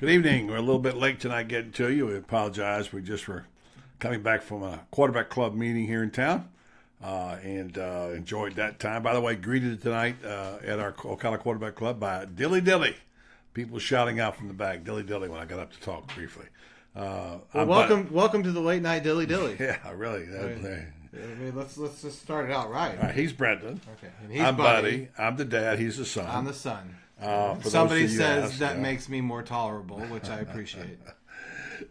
Good evening. We're a little bit late tonight getting to you. We apologize. We just were coming back from a quarterback club meeting here in town uh, and uh, enjoyed that time. By the way, greeted tonight uh, at our Ocala Quarterback Club by Dilly Dilly. People shouting out from the back, Dilly Dilly, when I got up to talk briefly. Uh, Well, welcome, welcome to the late night dilly dilly. Yeah, really. that- Right. that- I mean, let's let's just start it out right. right, he's Brendan. Okay, and he's I'm Buddy. Buddy. I'm the dad. He's the son. I'm the son. Uh, Somebody of says that yeah. makes me more tolerable, which I appreciate.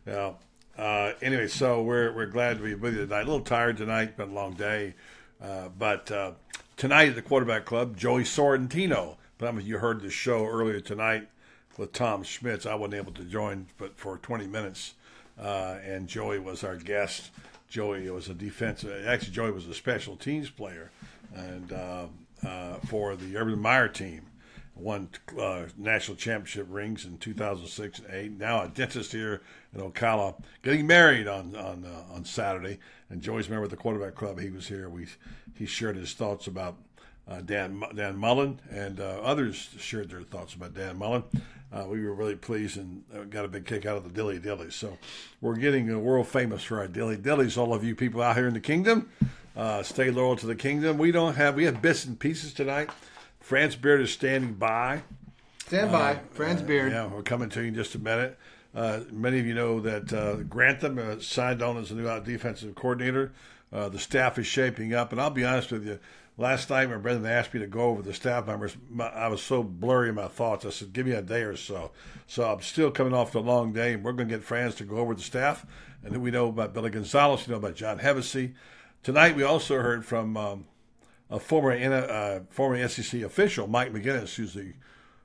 Yeah. Uh, anyway, so we're we're glad to be with you tonight. A little tired tonight, been a long day, uh, but uh, tonight at the quarterback club, Joey Sorrentino. But you heard the show earlier tonight with Tom Schmitz. I wasn't able to join, but for 20 minutes, uh, and Joey was our guest. Joey was a defensive. Actually, Joey was a special teams player, and uh, uh, for the Urban Meyer team won uh, national championship rings in 2006 and 8. Now a dentist here in Ocala, getting married on on uh, on Saturday. And Joey's member of the quarterback club. He was here. We he shared his thoughts about uh, Dan Dan Mullen, and uh, others shared their thoughts about Dan Mullen. Uh, we were really pleased and uh, got a big kick out of the Dilly Dillies. So we're getting world famous for our Dilly Dillies. All of you people out here in the kingdom, stay loyal to the kingdom. We don't have we have bits and pieces tonight. Franz Beard is standing by. Stand by, Franz Beard. Yeah, we're coming to you in just a minute. Uh, many of you know that uh, Grantham uh, signed on as the new defensive coordinator. Uh, the staff is shaping up, and I'll be honest with you. Last night my brother asked me to go over the staff members, my, I was so blurry in my thoughts. I said, "Give me a day or so." So I'm still coming off the long day, and we're going to get Franz to go over the staff. And then we know about Billy Gonzalez, we know about John Hevesy. Tonight we also heard from um, a former uh, former SEC official, Mike McGinnis, who's the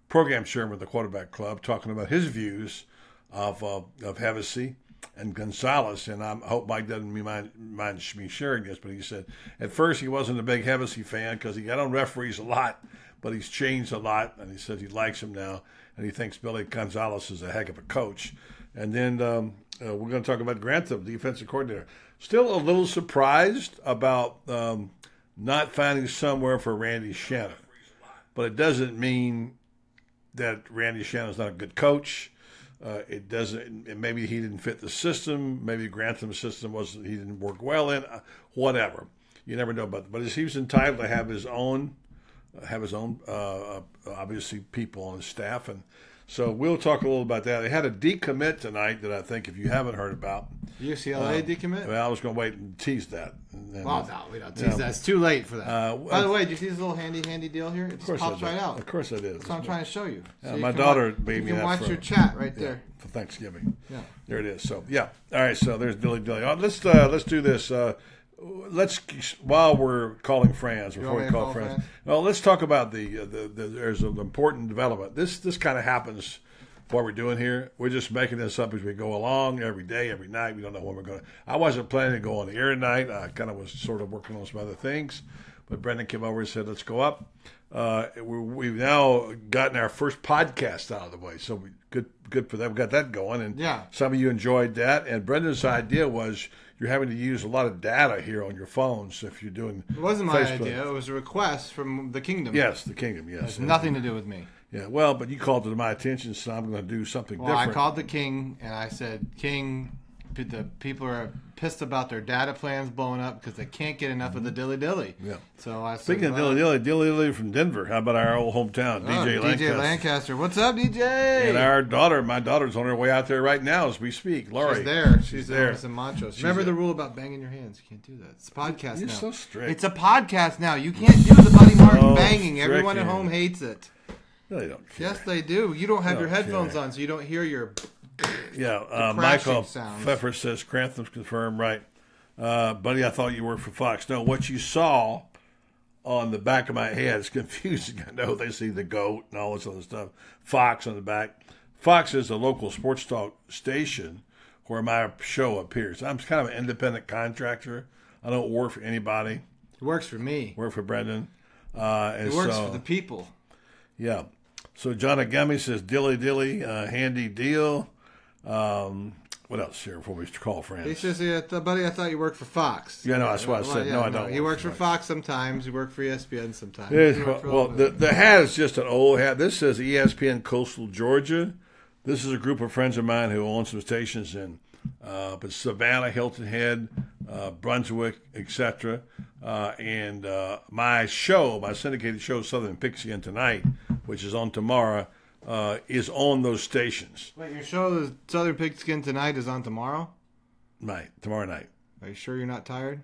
program chairman of the quarterback club, talking about his views of uh, of Hevesy and Gonzalez. And I hope Mike doesn't mind, mind me sharing this, but he said at first he wasn't a big Hevesy fan because he got on referees a lot, but he's changed a lot, and he says he likes him now, and he thinks Billy Gonzalez is a heck of a coach. And then um, uh, we're going to talk about Grantham, the defensive coordinator. Still a little surprised about um, not finding somewhere for Randy Shannon, but it doesn't mean that Randy Shannon's not a good coach. Uh, it doesn't. Maybe he didn't fit the system. Maybe Grantham's system wasn't. he didn't work well in. Uh, whatever. You never know. But but he was entitled to have his own have his own uh, uh, obviously people on his staff, and so we'll talk a little about that. They had a decommit tonight that I think if you haven't heard about, UCLA decommit. well, I was going to wait and tease that. And Well, no, we don't tease Yeah. that. It's too late for that. Uh, By the way, did you see this little handy handy deal here? It just pops right out. Of course I did. That's what I'm trying to show you. So Yeah, you my daughter watch, made you can watch for- your chat right Yeah, there. for Thanksgiving. Yeah. There it is. So yeah. All right. So there's Dilly Dilly. Uh, let's uh, let's do this. Uh, let's while we're calling Franz before we call. Franz? Well, let's talk about the, uh, the, the there's an important development. This this kind of happens. What we're doing here, we're just making this up as we go along every day, every night. We don't know when we're going to. I wasn't planning to go on the air tonight. I kind of was sort of working on some other things, but Brendan came over and said, "Let's go up." Uh, we we've now gotten our first podcast out of the way, so we, good good for them. We got that going, and Yeah. some of you enjoyed that. And Brendan's idea was you're having to use a lot of data here on your phones if you're doing. It wasn't my Facebook. idea. It was a request from the kingdom. Yes, the kingdom. Yes, It's nothing to do with me. Yeah, well, but you called it to my attention, so I'm going to do something different. Well, I called the king and I said, King, the people are pissed about their data plans blowing up because they can't get enough of the mm-hmm. dilly dilly. Yeah. So I said, Speaking of well, Dilly Dilly, Dilly Dilly from Denver. How about our old hometown, oh, DJ, DJ Lancaster? DJ Lancaster. What's up, DJ? And our daughter, my daughter's on her way out there right now as we speak. Laurie, She's there. She's, She's there. there. Some machos. Remember there. the rule about banging your hands? You can't do that. It's a podcast You're now. so strict. It's a podcast now. You can't do the Buddy Martin Oh, banging. strict Everyone at home hates it. Really don't care. Yes, they do. You don't have No, your headphones sure. on, so you don't hear your. Yeah, uh, Michael sounds. Pfeffer says Grantham's confirmed. Right, uh, buddy. I thought you worked for Fox. No, what you saw on the back of my head is confusing. I know they see the goat and all this other stuff. Fox on the back. Fox is a local sports talk station where my show appears. I'm kind of an independent contractor. I don't work for anybody. It works for me. Work for Brendan. Uh, and It works so, for the people. yeah. So John Agami says dilly dilly, uh, handy deal. Um, what else here before we call Franz? He says, yeah, buddy, I thought you worked for Fox. Yeah, no, that's what I said. No, I don't He work works for Fox sometimes. He works for ESPN sometimes. He for a well, the, the hat is just an old hat. This says ESPN Coastal Georgia. This is a group of friends of mine who own some stations in uh, but Savannah, Hilton Head, uh, Brunswick, etc. Uh, and uh, my show, my syndicated show, Southern Pigskin Tonight, which is on tomorrow, uh, is on those stations. Wait, your show, the Southern Pigskin Tonight, is on tomorrow? Night, tomorrow night. Are you sure you're not tired?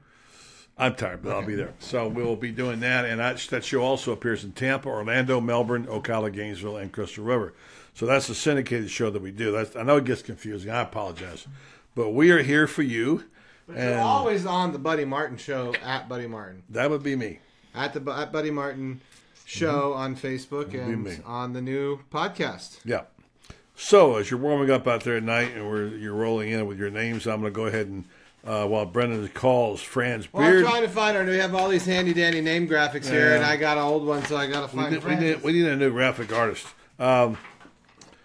I'm tired, but I'll be there. So we'll be doing that, and I, that show also appears in Tampa, Orlando, Melbourne, Ocala, Gainesville, and Crystal River. So that's the syndicated show that we do. That's, I know it gets confusing. I apologize, but we are here for you. But you're always on the Buddy Martin show at Buddy Martin That would be me. at the at Buddy Martin show on Facebook and on the new podcast. Yeah. So as you're warming up out there at night, and we're you're rolling in with your names, I'm going to go ahead and uh, while Brendan calls Franz Well, I'm trying to find our. We have all these handy dandy name graphics here, and I got an old one, so I got to we, find. need, we, need, we need a new graphic artist. Um,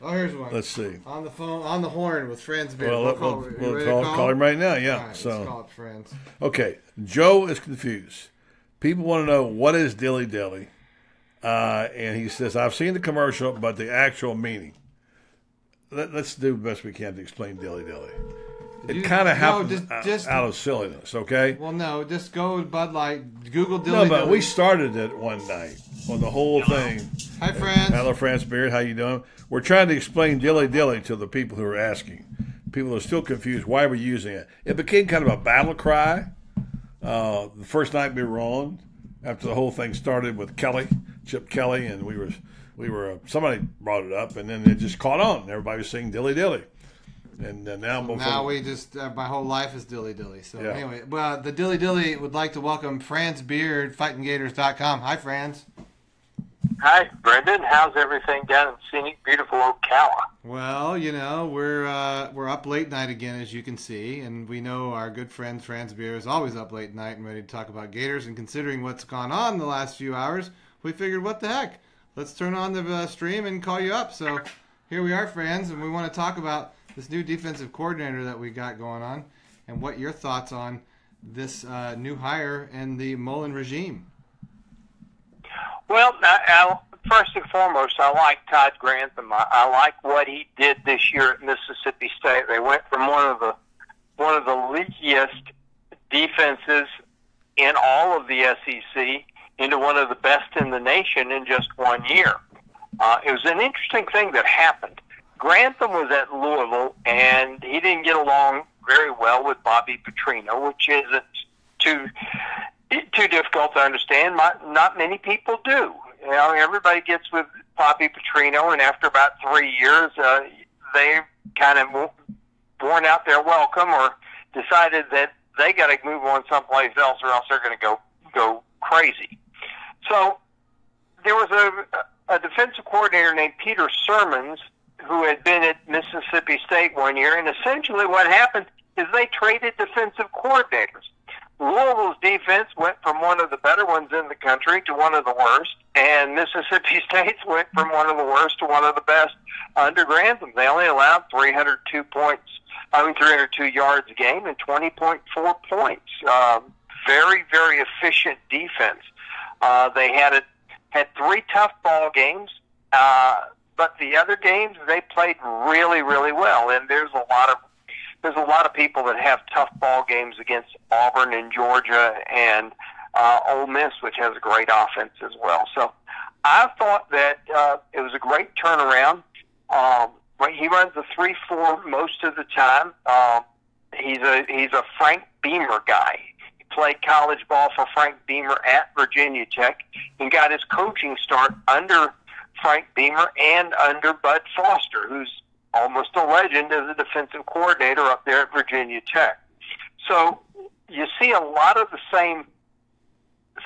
oh, here's one. let's see. on the phone, on the horn with Franz Beard. Well, We'll call- we'll, we'll to call, call him right now. Yeah. All right, let's so call it Franz. okay, Joe is confused. People want to know what is dilly dilly, uh, and he says I've seen the commercial, but the actual meaning. Let, us do the best we can to explain dilly dilly. It kind of no, happens just- out- just- out of silliness. Okay. Well, no, just go with Bud Light. Google Dilly dilly. No, but Dilly. we started it one night on the whole thing. Hi, Franz. Hello, Franz Beard. How you doing? We're trying to explain dilly dilly to the people who are asking. People are still confused. Why we're using it? It became kind of a battle cry. Uh, the first night we were on, after the whole thing started with Kelly, Chip Kelly, and we were we were uh, somebody brought it up, and then it just caught on. Everybody was saying dilly dilly, and uh, now before, Now we just uh, my whole life is dilly dilly. So Yeah. anyway, well, the dilly dilly would like to welcome Franz Beard, FightingGators.com. Hi, Franz. Hi, Brendan. How's everything down in scenic, beautiful Ocala? Well, you know we're uh, we're up late night again, as you can see, and we know our good friend Franz Beard is always up late night and ready to talk about Gators. And considering what's gone on the last few hours, we figured, what the heck? Let's turn on the uh, stream and call you up. So here we are, Franz, and we want to talk about this new defensive coordinator that we got going on, and what your thoughts on this uh, new hire and the Mullen regime. Well, I, I, first and foremost, I like Todd Grantham. I, I like what he did this year at Mississippi State. They went from one of the one of the leakiest defenses in all of the SEC into one of the best in the nation in just one year. Uh, it was an interesting thing that happened. Grantham was at Louisville, and he didn't get along very well with Bobby Petrino, which isn't too too difficult to understand. Not, not many people do. You know, everybody gets with Bobby Petrino, and after about three years, uh, they kind of worn out their welcome or decided that they got to move on someplace else, or else they're going to go go crazy. So there was a, a defensive coordinator named Peter Sirmons who had been at Mississippi State one year, and essentially what happened is they traded defensive coordinators. Louisville's defense went from one of the better ones in the country to one of the worst, and Mississippi State's went from one of the worst to one of the best under Grantham. They only allowed 302 points, I mean 302 yards a game and 20.4 points. Um, very, very efficient defense. Uh, they had a, had three tough ball games, uh, but the other games they played really, really well. And there's a lot of there's a lot of people that have tough ball games against Auburn and Georgia and uh, Ole Miss, which has a great offense as well. So I thought that uh, it was a great turnaround. Um, he runs a three-four most of the time. Um, he's a he's a Frank Beamer guy. He played college ball for Frank Beamer at Virginia Tech and got his coaching start under Frank Beamer and under Bud Foster, who's almost a legend as a defensive coordinator up there at Virginia Tech. So you see a lot of the same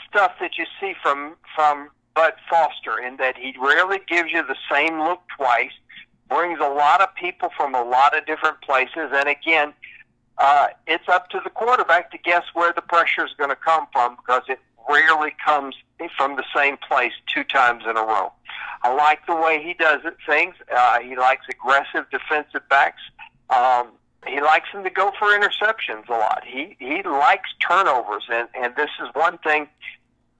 stuff that you see from from Bud Foster in that he rarely gives you the same look twice, brings a lot of people from a lot of different places, and again, uh, it's up to the quarterback to guess where the pressure is going to come from because it rarely comes from the same place two times in a row. I like the way he does it. Things uh, he likes aggressive defensive backs. Um, he likes them to go for interceptions a lot. He he likes turnovers, and and this is one thing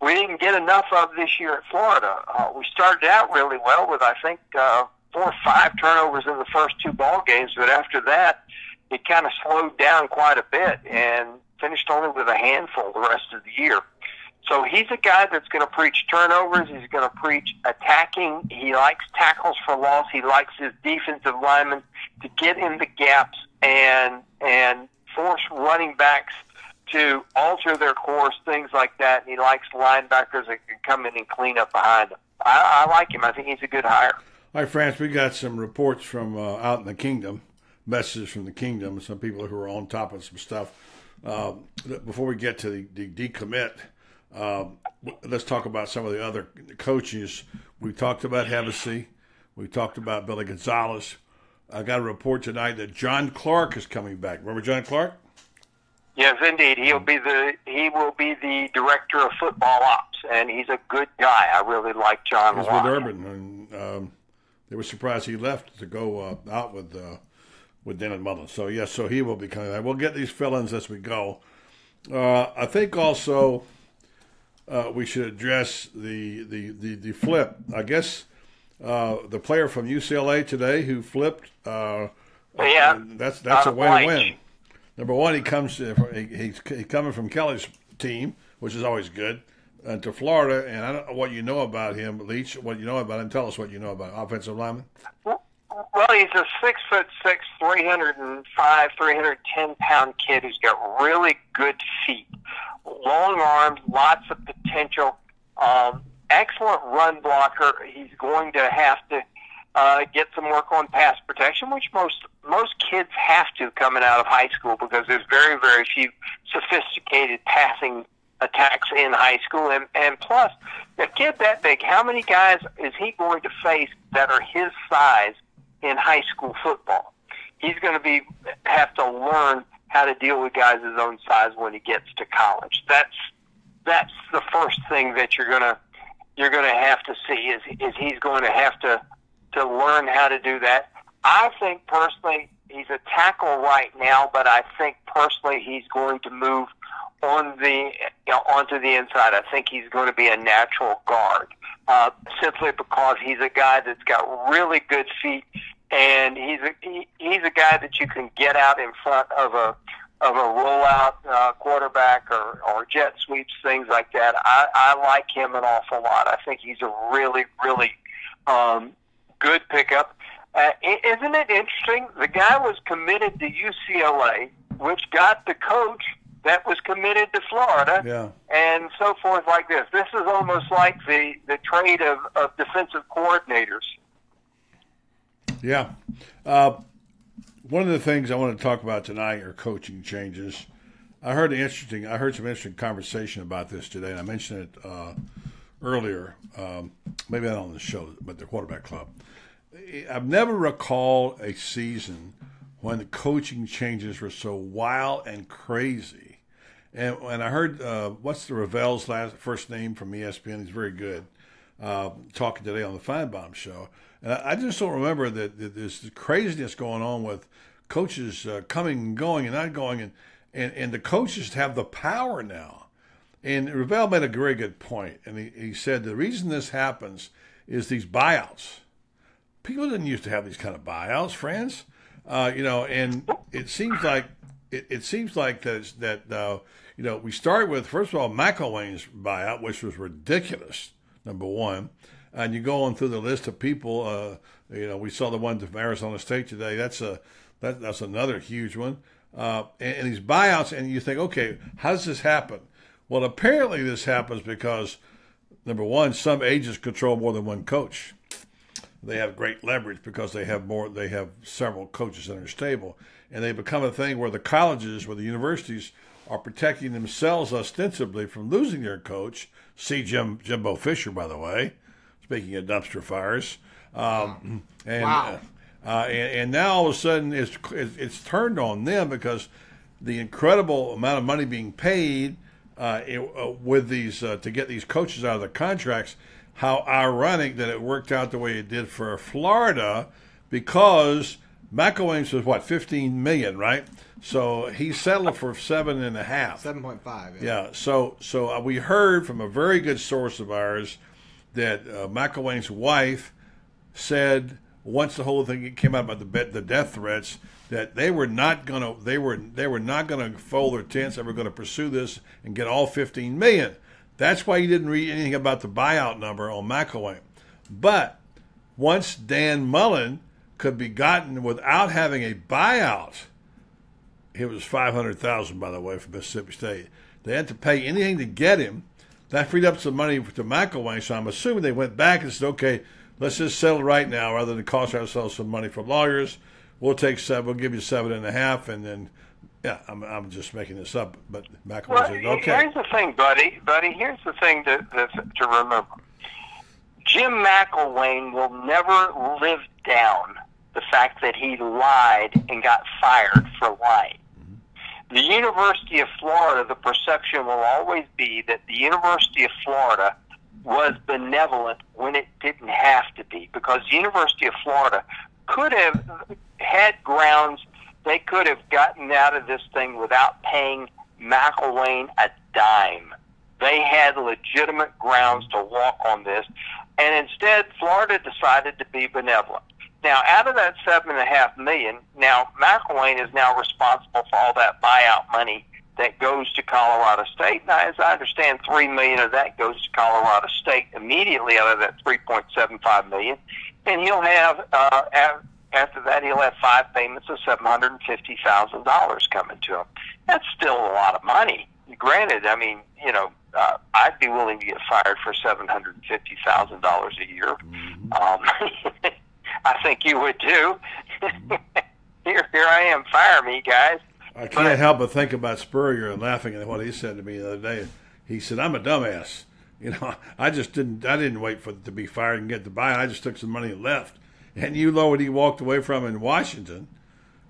we didn't get enough of this year at Florida. Uh, we started out really well with I think uh, four or five turnovers in the first two ball games, but after that, it kind of slowed down quite a bit and finished only with a handful the rest of the year. So he's a guy that's going to preach turnovers. He's going to preach attacking. He likes tackles for loss. He likes his defensive linemen to get in the gaps and and force running backs to alter their course, things like that. And he likes linebackers that can come in and clean up behind him. I, I like him. I think he's a good hire. All right, Franz, we got some reports from uh, out in the kingdom, messages from the kingdom, some people who are on top of some stuff. Uh, before we get to the, the decommit, um, let's talk about some of the other coaches. We talked about Hevesy. We talked about Billy Gonzalez. I got a report tonight that John Clark is coming back. Remember John Clark? Yes, indeed. He'll be the he will be the director of football ops, and he's a good guy. I really like John. He's with Urban, and um, they were surprised he left to go uh, out with uh, with Dennis Mullen. So yes, so he will be coming back. We'll get these fill-ins as we go. Uh, I think also uh, we should address the, the, the, the flip. I guess uh, the player from UCLA today who flipped. Uh, yeah, that's that's a win-win. Number one, he comes he, he's, he's coming from Kelly's team, which is always good, uh, to Florida. And I don't know what you know about him, Leach. What you know about him? Tell us what you know about offensive lineman. Well, he's a six foot six, three hundred and five, three hundred ten pound kid who's got really good feet long arms, lots of potential. Um, excellent run blocker. He's going to have to uh, get some work on pass protection, which most most kids have to coming out of high school because there's very very few sophisticated passing attacks in high school. And and plus, a kid that big, how many guys is he going to face that are his size in high school football? He's going to be have to learn how to deal with guys his own size when he gets to college. That's that's the first thing that you're gonna you're gonna have to see is is he's going to have to to learn how to do that. I think personally he's a tackle right now, but I think personally he's going to move on the you know, onto the inside. I think he's going to be a natural guard, uh, simply because he's a guy that's got really good feet and he's a he, he's a guy that you can get out in front of a of a rollout uh, quarterback or, or jet sweeps, things like that. I, I like him an awful lot. I think he's a really, really um, good pickup. Uh, isn't it interesting? The guy was committed to UCLA, which got the coach that was committed to Florida, yeah. and so forth like this. This is almost like the, the trade of, of defensive coordinators. Yeah. Uh, one of the things I want to talk about tonight are coaching changes. I heard interesting. I heard some interesting conversation about this today, and I mentioned it uh, earlier. Um, maybe not on the show, but the quarterback club. I've never recalled a season when the coaching changes were so wild and crazy. And I heard uh, what's the Ravel's last first name from ESPN, he's very good. Uh, talking today on the Finebaum show, and I, just don't remember that, that there's craziness going on with coaches uh, coming and going and not going, and, and, and the coaches have the power now. And Ravel made a very good point, and he, he said the reason this happens is these buyouts. People didn't used to have these kind of buyouts, Franz. Uh, you know, and it seems like it, it seems like that that uh, you know we start with first of all McElwain's buyout, which was ridiculous. Number one, and you go on through the list of people. Uh, you know, we saw the one from Arizona State today. That's a that, that's another huge one. Uh, and, and these buyouts, and you think, okay, how does this happen? Well, apparently this happens because number one, some agents control more than one coach. They have great leverage because they have more. They have several coaches in their stable, and they become a thing where the colleges, where the universities are protecting themselves ostensibly from losing their coach. See Jim Jimbo Fisher, by the way. Speaking of dumpster fires, um, and, wow. uh, uh, and, and now all of a sudden it's it's turned on them because the incredible amount of money being paid uh, it, uh, with these uh, to get these coaches out of the contracts. How ironic that it worked out the way it did for Florida, because McElwain's was what fifteen million, right? So he settled for seven and a half. Seven point five. Yeah. yeah. So so uh, we heard from a very good source of ours that uh, McElwain's wife said once the whole thing came out about the the death threats that they were not gonna they were they were not gonna fold their tents. They were going to pursue this and get all 15 million. That's why you didn't read anything about the buyout number on McElwain. But once Dan Mullen could be gotten without having a buyout, it was 500,000 by the way from Mississippi State. They had to pay anything to get him. That freed up some money to McElwain, so I'm assuming they went back and said, okay, let's just settle right now rather than cost ourselves some money for lawyers. We'll take seven, we'll give you seven and a half, and then, yeah, I'm, I'm just making this up, but McElwain Well, said, okay. here's the thing, buddy. Buddy, here's the thing to, to, to remember. Jim McElwain will never live down the fact that he lied and got fired for lying. Mm-hmm. The University of Florida, the perception will always be that the University of Florida was benevolent when it didn't have to be because the University of Florida could have had grounds they could have gotten out of this thing without paying McElwain a dime. They had legitimate grounds to walk on this, and instead, Florida decided to be benevolent. Now, out of that seven and a half million, now McElwain is now responsible for all that buyout money that goes to Colorado State. Now, as I understand, three million of that goes to Colorado State immediately out of that three point seven five million, and he'll have uh, after that he'll have five payments of seven hundred and fifty thousand dollars coming to him. That's still a lot of money. Granted, I mean, you know, uh, I'd be willing to get fired for seven hundred and fifty thousand dollars a year. Um, I think you would too. here, here I am. Fire me, guys. I can't help but think about Spurrier and laughing at what he said to me the other day. He said, "I'm a dumbass. You know, I just didn't. I didn't wait for it to be fired and get the buy. I just took some money and left. And you know what he walked away from in Washington,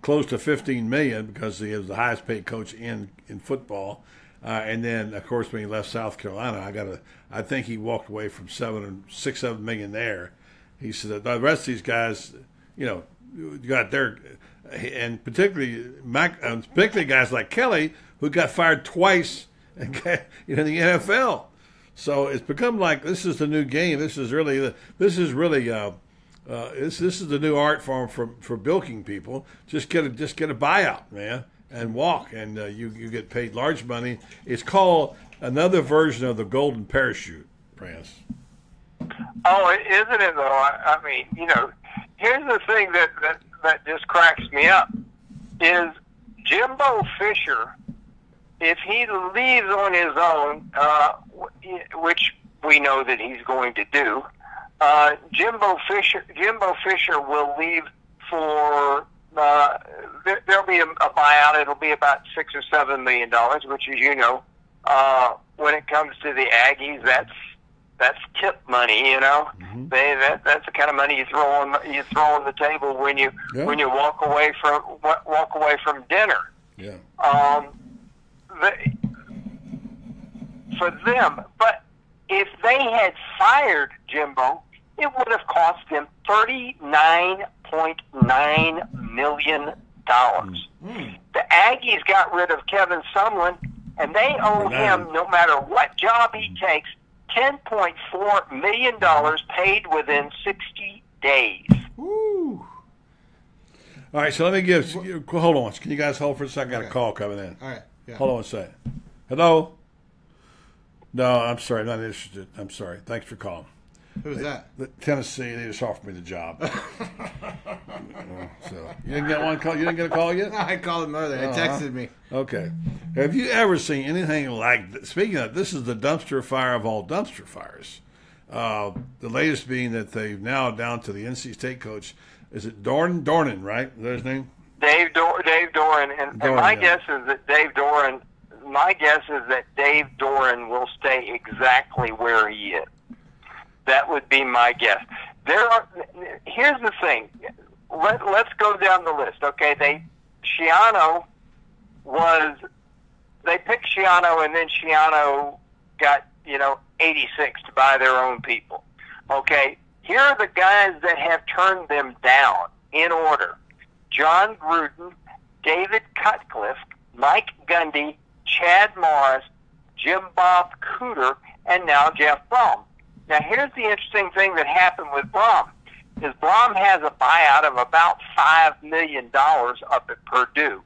close to 15 million because he was the highest paid coach in in football. Uh, and then, of course, when he left South Carolina, I got a. I think he walked away from seven or six, seven million there. He said the rest of these guys, you know, got their, and particularly Mac, and particularly guys like Kelly who got fired twice, in the NFL. So it's become like this is the new game. This is really this is really uh, uh, this this is the new art form for for bilking people. Just get a just get a buyout, man, and walk, and uh, you you get paid large money. It's called another version of the golden parachute, Franz. Oh, isn't it though? I, I mean, you know, here's the thing that, that that just cracks me up is Jimbo Fisher. If he leaves on his own, uh, which we know that he's going to do, uh, Jimbo Fisher Jimbo Fisher will leave for. Uh, there, there'll be a, a buyout. It'll be about six or seven million dollars, which, as you know, uh, when it comes to the Aggies, that's that's tip money, you know. Mm-hmm. They that that's the kind of money you throw on you throw on the table when you yeah. when you walk away from walk away from dinner. Yeah. Um, the, for them, but if they had fired Jimbo, it would have cost them thirty nine point nine million dollars. Mm-hmm. The Aggies got rid of Kevin Sumlin, and they owe him no matter what job he takes $10.4 million paid within 60 days. Woo. All right, so let me give. Hold on. Can you guys hold for a second? I got Okay. a call coming in. All right. Yeah. Hold on a second. Hello? No, I'm sorry. Not interested. I'm sorry. Thanks for calling. Who's that? The Tennessee, they just offered me the job. You know, so you didn't get one call. You didn't get a call yet. I called them earlier. He Uh-huh. texted me. Okay. Have you ever seen anything like? th- Speaking of, this is the dumpster fire of all dumpster fires. Uh, the latest being that they've now down to the NC State coach. Is it Dorn Dornan? Right? Is that his name? Dave Dor- Dave Doeren, and, and my yeah. guess is that Dave Doeren. My guess is that Dave Doeren will stay exactly where he is. That would be my guess. There are. Here's the thing. Let, let's go down the list. Okay, they Schiano was they picked Schiano, and then Schiano got you know 86 to buy their own people. Okay, here are the guys that have turned them down in order: Jon Gruden, David Cutcliffe, Mike Gundy, Chad Morris, Jim Bob Cooter, and now Jeff Brohm. Now, here's the interesting thing that happened with Brohm. is Brohm has a buyout of about $5 million up at Purdue.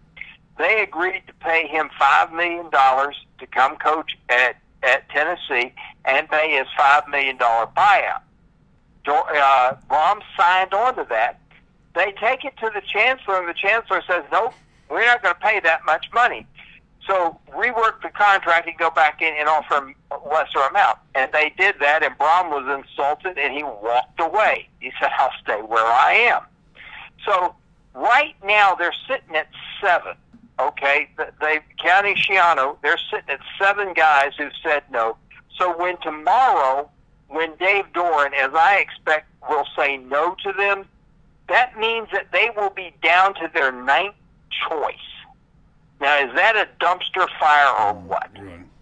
They agreed to pay him $5 million to come coach at, at Tennessee and pay his $5 million buyout. Uh, Brohm signed on to that. They take it to the chancellor, and the chancellor says, nope, we're not going to pay that much money. So rework the contract and go back in and offer a lesser amount. And they did that, and Brohm was insulted, and he walked away. He said, I'll stay where I am. So right now they're sitting at seven. Okay, they County Schiano, they're sitting at seven guys who said no. So when tomorrow, when Dave Doeren, as I expect, will say no to them, that means that they will be down to their ninth choice. Now, is that a dumpster fire or what?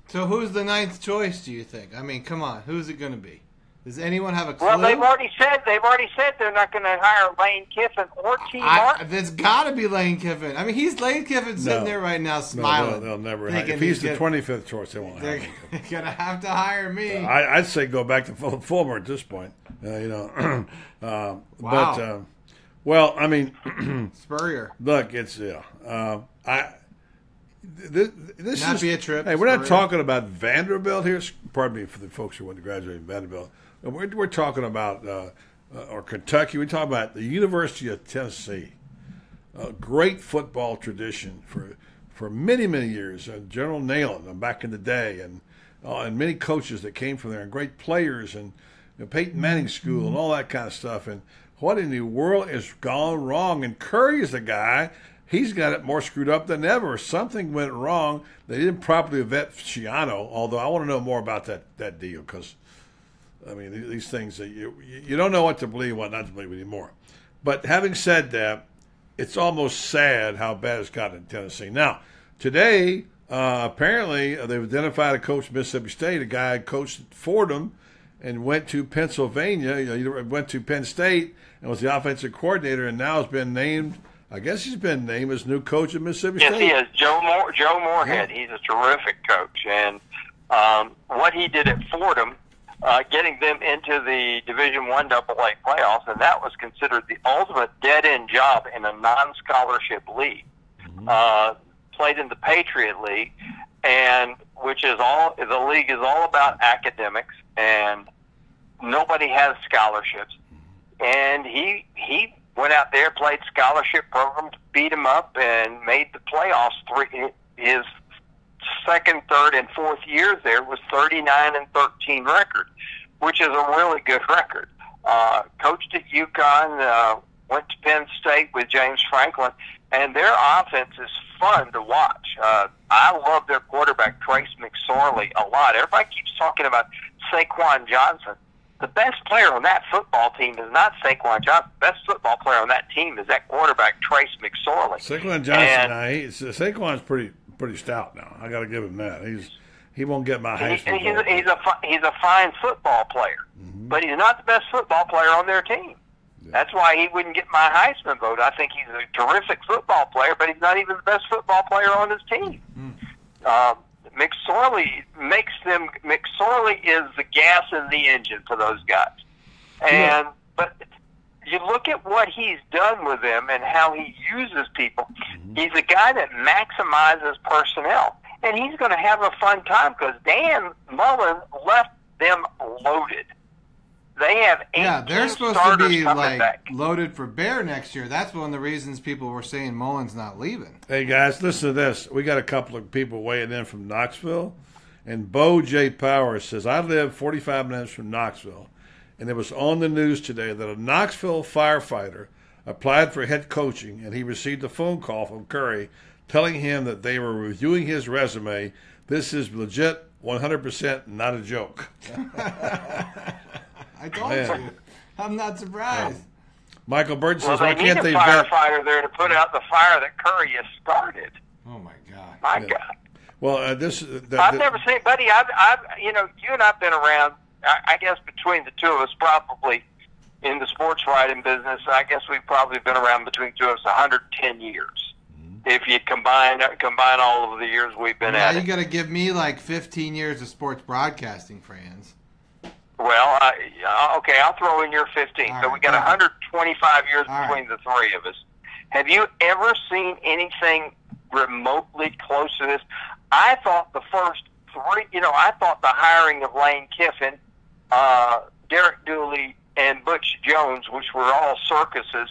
So, who's the ninth choice? Do you think? I mean, come on, who's it going to be? Does anyone have a clue? Well, they've already said they've already said they're not going to hire Lane Kiffin or Tee Martin. There's got to be Lane Kiffin. I mean, he's Lane Kiffin sitting No. there right now smiling. No, they'll, they'll never. Hire. If he's the twenty fifth choice, they won't hire They're gonna have to hire me. I, I'd say go back to Full- Fulmer at this point. Uh, you know, um, but Wow. uh, well, I mean, Spurrier. look, it's yeah. Uh, I this, this Not is be a trip, Hey, we're not talking about Vanderbilt here. Pardon me for the folks who went to graduate in Vanderbilt. We're, we're talking about uh, uh, or Kentucky. We talk about the University of Tennessee. A great football tradition for for many many years. Uh, General Neyland uh, back in the day, and uh, and many coaches that came from there, and great players, and you know, Peyton Manning School, and all that kind of stuff. And what in the world has gone wrong? And Currie is the guy. He's got it more screwed up than ever. Something went wrong. They didn't properly vet Schiano. Although I want to know more about that that deal because I mean, these things that you you don't know what to believe, what not to believe anymore. But having said that, it's almost sad how bad it's gotten in Tennessee. Now, today, uh, apparently, uh, they've identified a coach at Mississippi State, a guy coached Fordham and went to Pennsylvania, you know, went to Penn State and was the offensive coordinator, and now has been named. I guess he's been named as new coach at Mississippi Yes, State. he is. Joe Moore, Joe Moorhead. He's a terrific coach, and um, what he did at Fordham, uh, getting them into the Division One Double A playoffs, and that was considered the ultimate dead end job in a non-scholarship league. Uh, played in the Patriot League, and which is all the league is all about academics, and nobody has scholarships. And he he went out there, played scholarship programs, beat him up, and made the playoffs. Three his second, third, and fourth years there was thirty nine and thirteen record, which is a really good record. Uh, coached at UConn, uh, went to Penn State with James Franklin, and their offense is fun to watch. Uh, I love their quarterback Trace McSorley a lot. Everybody keeps talking about Saquon Johnson. The best player on that football team is not Saquon Johnson. The best football player on that team is that quarterback Trace McSorley. Saquon Johnson, And- now, he, Saquon's pretty pretty stout now. I got to give him that. He's he won't get my He, Heisman. he's, a, he's a he's a fine football player, but he's not the best football player on their team. That's why he wouldn't get my Heisman vote. I think he's a terrific football player, but he's not even the best football player on his team. Um, McSorley makes them. McSorley is the gas in the engine for those guys, and but you look at what he's done with them and how he uses people. Mm-hmm. He's a guy that maximizes personnel, and he's going to have a fun time because Dan Mullen left them loaded. They have 18 Yeah, they're supposed to be like back. loaded for bear next year. That's one of the reasons people were saying Mullen's not leaving. Hey guys, listen to this. We got a couple of people weighing in from Knoxville, and Bo J. Powers says I live 45 minutes from Knoxville, and it was on the news today that a Knoxville firefighter applied for head coaching, and he received a phone call from Currie telling him that they were reviewing his resume. This is legit, 100% not a joke. I told Man. you. I'm not surprised. Michael Burton Well, says, they "Why need can't a they vet?" firefighter there to put out the fire that Currie has started. Oh my god. My Yeah. God. Well, uh, this uh, the, I've never seen, buddy. I've, I've, you know, you and I've been around. I, I guess between the two of us, probably in the sports writing business, I guess we've probably been around between two of us 110 years. If you combine combine all of the years we've been Now at you got to give me like 15 years of sports broadcasting, Franz. Well, uh, okay, I'll throw in your 15. All so right, we got go ahead. 25 years All right. between the three of us. Have you ever seen anything remotely close to this? I thought the first three, you know, I thought the hiring of Lane Kiffin, uh, Derek Dooley, and Butch Jones, which were all circuses,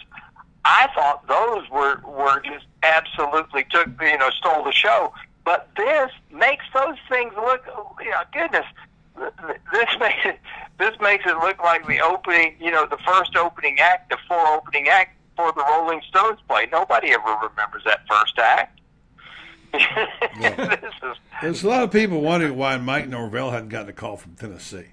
I thought those were were just absolutely took you know stole the show. But this makes those things look, you know, goodness, this makes it this makes it look like the opening, you know, the first opening act, the four opening act for the Rolling Stones play. Nobody ever remembers that first act. this is There's a lot of people wondering why Mike Norvell hadn't gotten a call from Tennessee.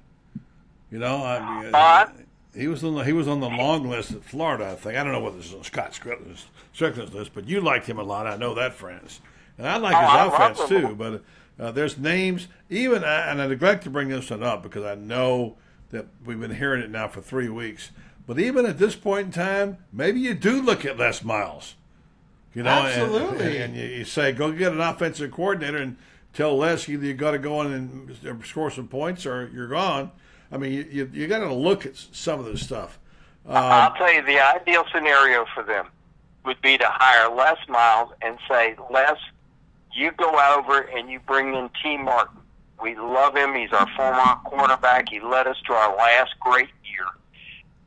You know, I mean, Uh, he was on the he was on the long list at Florida. I think I don't know whether this is on Scott Stricklin's, Stricklin's list, but you liked him a lot. I know that, Franz, and I like Oh, his I offense too. But uh, there's names, even and I neglect to bring this one up because I know that we've been hearing it now for three weeks. But even at this point in time, maybe you do look at Les Miles. You know, Absolutely. and, you, you say go get an offensive coordinator and tell Les either you got to go in and score some points or you're gone. I mean, you you, you got to look at some of this stuff. I'll tell you, the ideal scenario for them would be to hire Les Miles and say, Les, you go over and you bring in Tee Martin. We love him. He's our former quarterback. He led us to our last great year.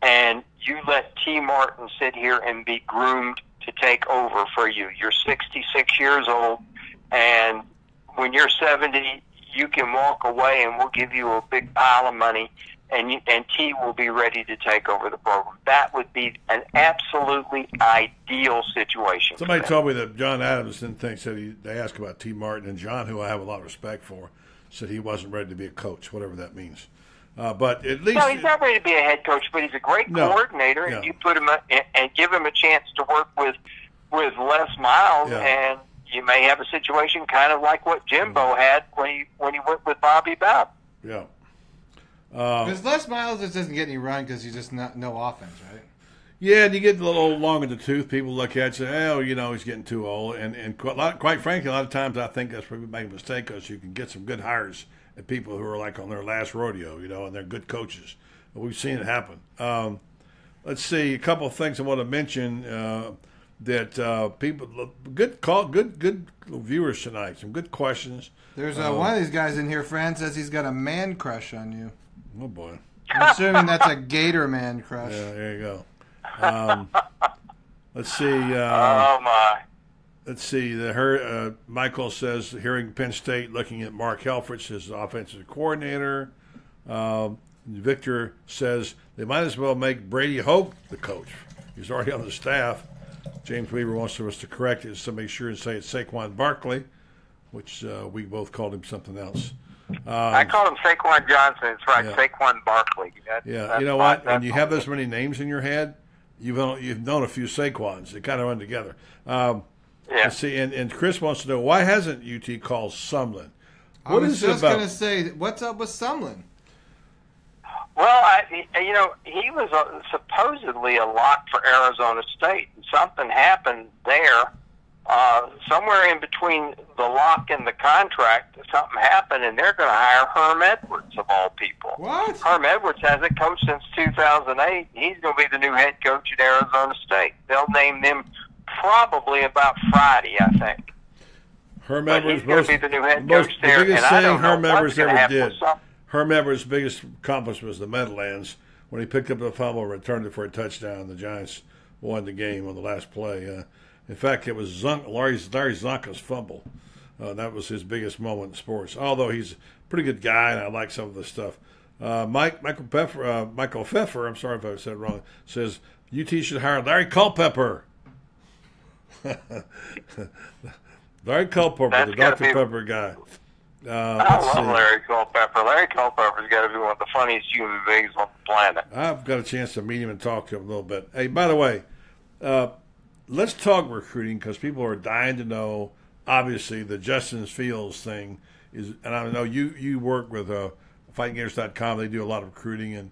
And you let Tee Martin sit here and be groomed to take over for you. You're 66 years old, and when you're 70, you can walk away and we'll give you a big pile of money and and T will be ready to take over the program. That would be an absolutely ideal situation. Somebody told me that John Adams didn't think said he they asked about Tee Martin and John, who I have a lot of respect for, said he wasn't ready to be a coach, whatever that means. Uh, but at least No, he's not ready to be a head coach, but he's a great No. coordinator, and you put him a, and- give him a chance to work with with Les Miles, Yeah. and you may have a situation kind of like what Jimbo Mm-hmm. had when he when he went with Bobby Bowden. yeah. Uh, Because Les Miles just doesn't get any run because he's just not no offense, right? Yeah, and you get a little long in the tooth. People look at you and say, oh, you know, he's getting too old. And, and quite, lot- quite frankly, a lot of times I think that's where we make a mistake because you can get some good hires and people who are like on their last rodeo, you know, and they're good coaches. We've seen it happen. Um, let's see, a couple of things I want to mention uh, that uh, people, good call, good, good viewers tonight, some good questions. There's uh, one of these guys in here, Fran, says he's got a man crush on you. Oh, boy. I'm assuming that's a Gator man crush. Yeah, there you go. Um, let's see. Uh, oh my! Let's see. The her uh, Michael says hearing Penn State looking at Mark Helfrich as offensive coordinator. Um, Victor says they might as well make Brady Hoke the coach. He's already on the staff. James Weaver wants us to correct it, so make sure and say it's Saquon Barkley, which uh, we both called him something else. I call him Saquon Johnson. It's right, Yeah. Saquon Barkley. That- Yeah, you know fine. what? When you have this many names in your head, you've known, you've known a few Saquons. They kind of run together. Um, Yeah. Let's see, and, and Chris wants to know why hasn't UT called Sumlin? I was is just gonna say, what's up with Sumlin? Well, I, you know, he was uh supposedly a lock for Arizona State. And something happened there, uh, somewhere in between the lock and the contract. Something happened, and they're going to hire Herm Edwards of all people. What? Herm Edwards hasn't coached since 2008. He's going to be the new head coach at Arizona State. They'll name them probably about Friday, I think. Herm But Edwards, most, be the new head most coach the biggest and thing Herm Edwards ever did. Herm Edwards' biggest accomplishment was the Meadowlands when he picked up the fumble, returned it for a touchdown. The Giants won the game on the last play. Uh, in fact, it was Zunk, Larry, Larry Csonka's fumble. Uh, that was his biggest moment in sports. Although he's a pretty good guy, and I like some of the stuff. Uh, Mike Michael Pfeffer, uh, Michael Pfeffer, I'm sorry if I said it wrong, says UT should hire Larry Culpepper. Larry Culpepper, That's the Dr. be- Pepper guy. Uh, I love see. Larry Culpepper. Larry Culpepper's got to be one of the funniest human beings on the planet. I've got a chance to meet him and talk to him a little bit. Hey, by the way, uh, let's talk recruiting because people are dying to know. Obviously, the Justin Fields thing is, and I know you you work with uh, FightingGators.com. They do a lot of recruiting, and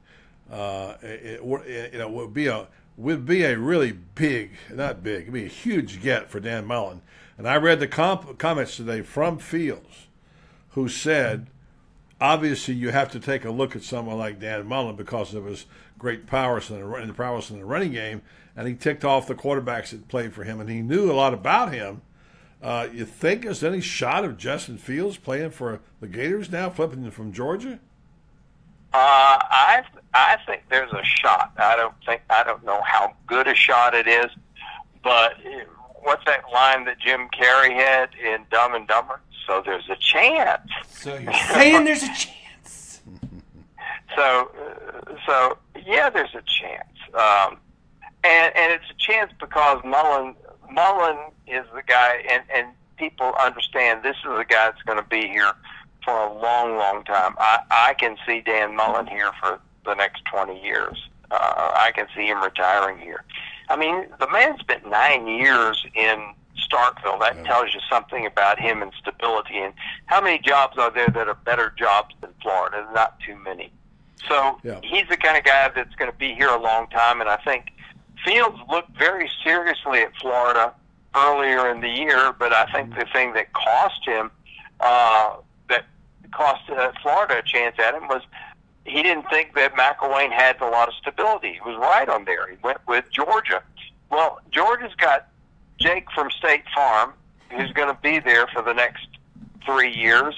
uh, it, it, you know would be a would be a really big, not big, it'd be a huge get for Dan Mullen. And I read the comp- comments today from Fields, who said obviously you have to take a look at someone like Dan Mullen because of his great prowess in the, in the prowess in the running game, and he ticked off the quarterbacks that played for him, and he knew a lot about him. Uh, you think there's any shot of Justin Fields playing for the Gators now, flipping from Georgia? Uh, I I think there's a shot. I don't think I don't know how good a shot it is, but what's that line that Jim Carrey had in Dumb and Dumber? So there's a chance. So you're saying there's a chance. so, uh, so yeah, there's a chance, um, and and it's a chance because Mullen Mullen is the guy, and and people understand this is the guy that's going to be here for a long, long time. I I can see Dan Mullen here for the next twenty years. Uh, I can see him retiring here. I mean, the man spent nine years in Starkville. That yeah. tells you something about him and stability. And how many jobs are there that are better jobs than Florida? Not too many. So yeah. he's the kind of guy that's going to be here a long time. And I think Fields looked very seriously at Florida earlier in the year, but I think the thing that cost him, uh, that cost uh, Florida a chance at him was he didn't think that McElwain had a lot of stability. He was right on there. He went with Georgia. Well, Georgia's got Jake from State Farm, who's going to be there for the next three years.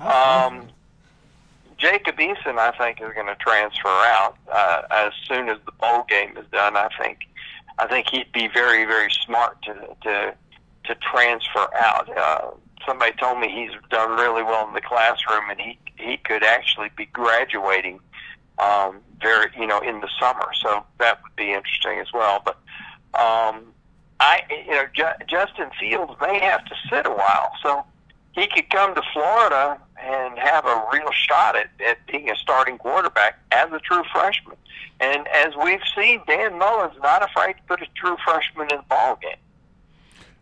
Um, Jacob Eason, I think, is going to transfer out uh, as soon as the bowl game is done. I think, I think he'd be very, very smart to to to transfer out. Uh, somebody told me he's done really well in the classroom, and he he could actually be graduating um, very, you know, in the summer. So that would be interesting as well. But um, I, you know, J- Justin Fields may have to sit a while, so he could come to Florida and have a real shot at, at being a starting quarterback as a true freshman. And as we've seen, Dan Mullen's not afraid to put a true freshman in the ball game.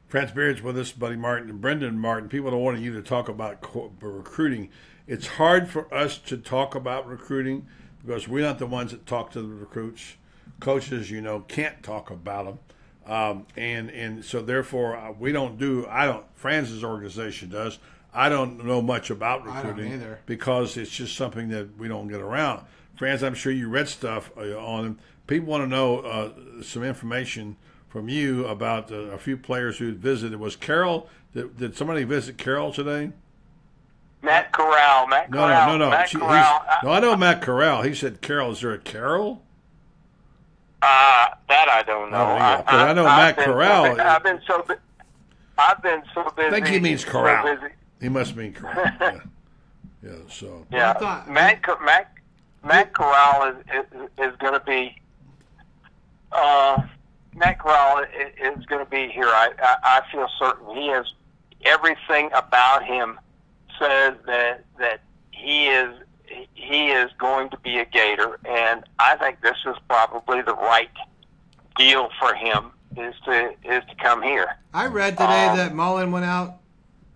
Franz Beard's with us, Buddy Martin and Brendan Martin. People don't want you to talk about co- recruiting. It's hard for us to talk about recruiting because we're not the ones that talk to the recruits. Coaches, you know, can't talk about them. Um, and and so therefore uh, we don't do. I don't. Franz's organization does. I don't know much about recruiting either. because it's just something that we don't get around. Franz, I'm sure you read stuff uh, on him. People want to know uh, some information from you about uh, a few players who visited. Was Carroll? Did, did somebody visit Carroll today? Matt Corral. Matt no, Corral. No, no, no. Matt she, Corral. No, I know Matt Corral. He said Carroll. Is there a Carroll? Uh, that I don't know. Oh, yeah. I, I, I know I've Matt Corral. So, I've been so. I've been so busy. I think he means Corral. So he must mean Corral. yeah. yeah. So. Yeah. Thought, Matt Matt Matt Corral is is, is going to be. Uh, Matt Corral is, is going to be here. I, I I feel certain he has everything about him says that that he is he is going to be a Gator, and I think this is probably the right deal for him is to is to come here. I read today um, that Mullen went out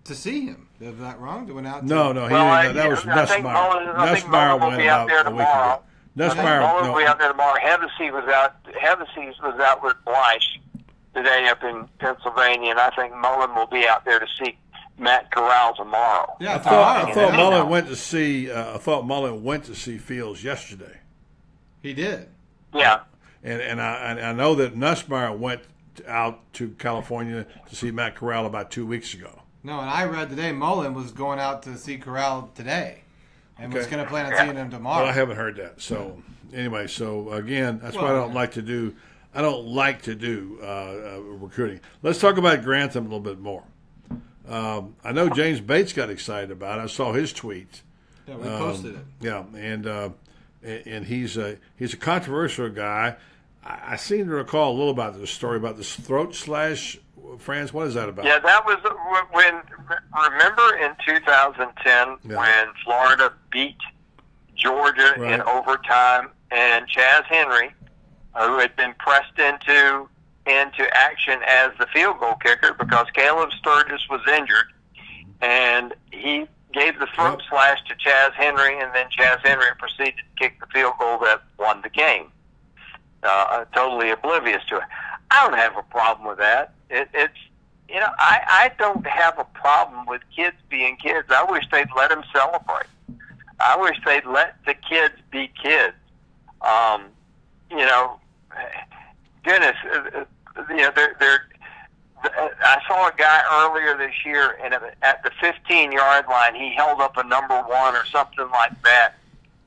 to see him. Is that wrong? To went out. To no, no, he well, I, that was Nussmeier. Nussmeier went be out there tomorrow. Nussmeier Mullen will be out there tomorrow. Hevesy was out. Hevesy was out with Bleish today up in Pennsylvania, and I think Mullen will be out there to see Matt Corral tomorrow. Yeah, I thought, I thought Mullen went to see. Uh, I thought Mullen went to see Fields yesterday. He did. Yeah. And and I and I know that Nussmeier went out to California to see Matt Corral about two weeks ago. No, and I read today Mullen was going out to see Corral today, and okay. was going to plan on seeing him tomorrow. Well, I haven't heard that. So anyway, so again, that's well, why I don't like to do. I don't like to do uh, uh, recruiting. Let's talk about Grantham a little bit more. Um, I know James Bates got excited about it. I saw his tweet. Yeah, we posted um, it. Yeah, and uh, and he's a he's a controversial guy. I, I seem to recall a little about this story about this throat slash. Franz, what is that about? Yeah, that was when. Remember in 2010 yeah. when Florida beat Georgia right. in overtime, and Chaz Henry, who had been pressed into into action as the field goal kicker because Caleb Sturgis was injured, and he gave the throat yep. slash to Chaz Henry, and then Chaz Henry proceeded to kick the field goal that won the game. Uh, totally oblivious to it. I don't have a problem with that. It, it's you know I I don't have a problem with kids being kids. I wish they'd let them celebrate. I wish they'd let the kids be kids. Um, you know, goodness, uh, uh, you know, they're they're. Uh, I saw a guy earlier this year, and at the 15 yard line, he held up a number one or something like that,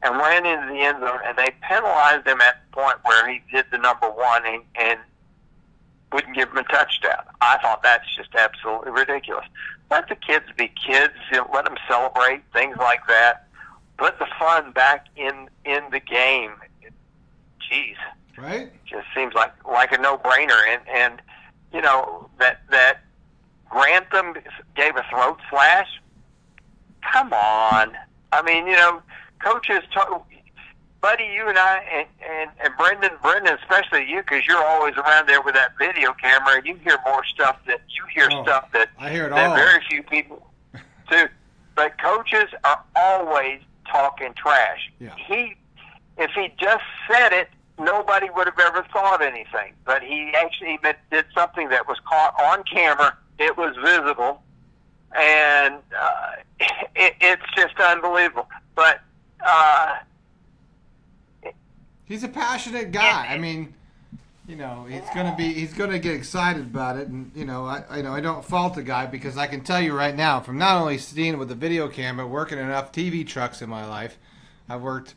and ran into the end zone, and they penalized him at the point where he did the number one and, and wouldn't give him a touchdown. I thought that's just absolutely ridiculous. Let the kids be kids. You know, let them celebrate things like that. Put the fun back in in the game. Jeez, right? Just seems like like a no brainer. And and you know that that Grantham gave a throat slash. Come on. I mean, you know, coaches talk, Buddy, you and I, and, and, and Brendan, Brendan, especially you, because you're always around there with that video camera, and you hear more stuff that you hear Oh, stuff that I hear it that all. very few people do. But coaches are always talking trash. Yeah. He, if he just said it, nobody would have ever thought anything. But he actually did something that was caught on camera. It was visible, and uh, it, it's just unbelievable. But. Uh, He's a passionate guy. I mean, you know, he's gonna be he's gonna get excited about it, and you know, I you know I don't fault the guy because I can tell you right now, from not only seeing with the video camera, working enough TV trucks in my life, I've worked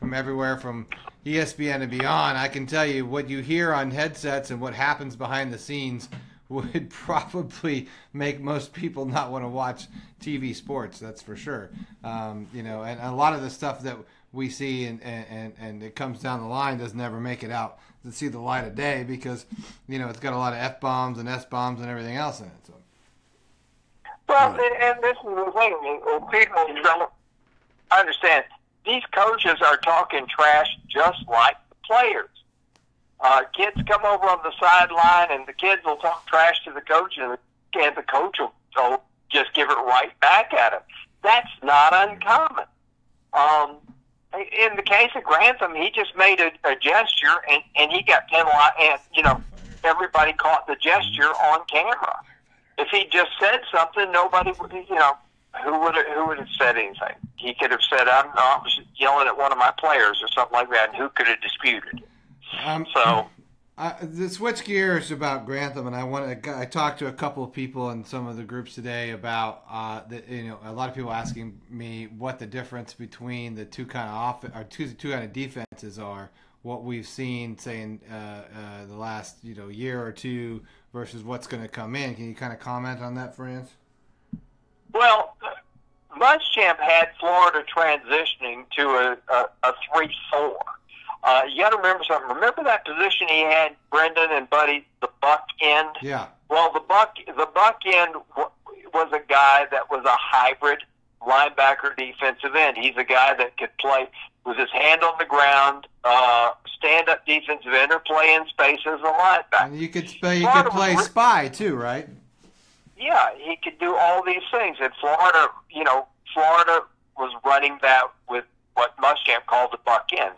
from everywhere from ESPN and beyond. I can tell you what you hear on headsets and what happens behind the scenes would probably make most people not want to watch TV sports. That's for sure. Um, you know, and a lot of the stuff that we see and, and, and it comes down the line doesn't ever make it out to see the light of day because, you know, it's got a lot of F bombs and S bombs and everything else in it. So, Well, and, this is the thing. People don't understand. These coaches are talking trash just like the players. Uh, kids come over on the sideline, and the kids will talk trash to the coach, and the, and the coach will, will just give it right back at him. That's not uncommon. Um, in the case of Grantham, he just made a, a gesture, and, and he got penalized. And you know, everybody caught the gesture on camera if he just said something, nobody would, you know, who would have, who would have said anything? He could have said, "I'm I was yelling at one of my players" or something like that, and who could have disputed? um, So, Uh, the switch gears about Grantham, and I want to. I talked to a couple of people in some of the groups today about uh, the, you know a lot of people asking me what the difference between the two kind of off or two two kind of defenses are. What we've seen, say in uh, uh, the last you know year or two versus what's going to come in. Can you kind of comment on that, Franz? Well, Muschamp had Florida transitioning to a a, a three four. Uh, you got to remember something. Remember that position he had, Brendan and Buddy, the buck end. Yeah, Well, the buck the buck end w- was a guy that was a hybrid linebacker defensive end. He's a guy that could play with his hand on the ground, uh, stand up defensive end, or play in space as a linebacker. and you could play. You could play spy too, right? Yeah, he could do all these things. And Florida, you know, Florida was running that with what Muschamp called the buck end.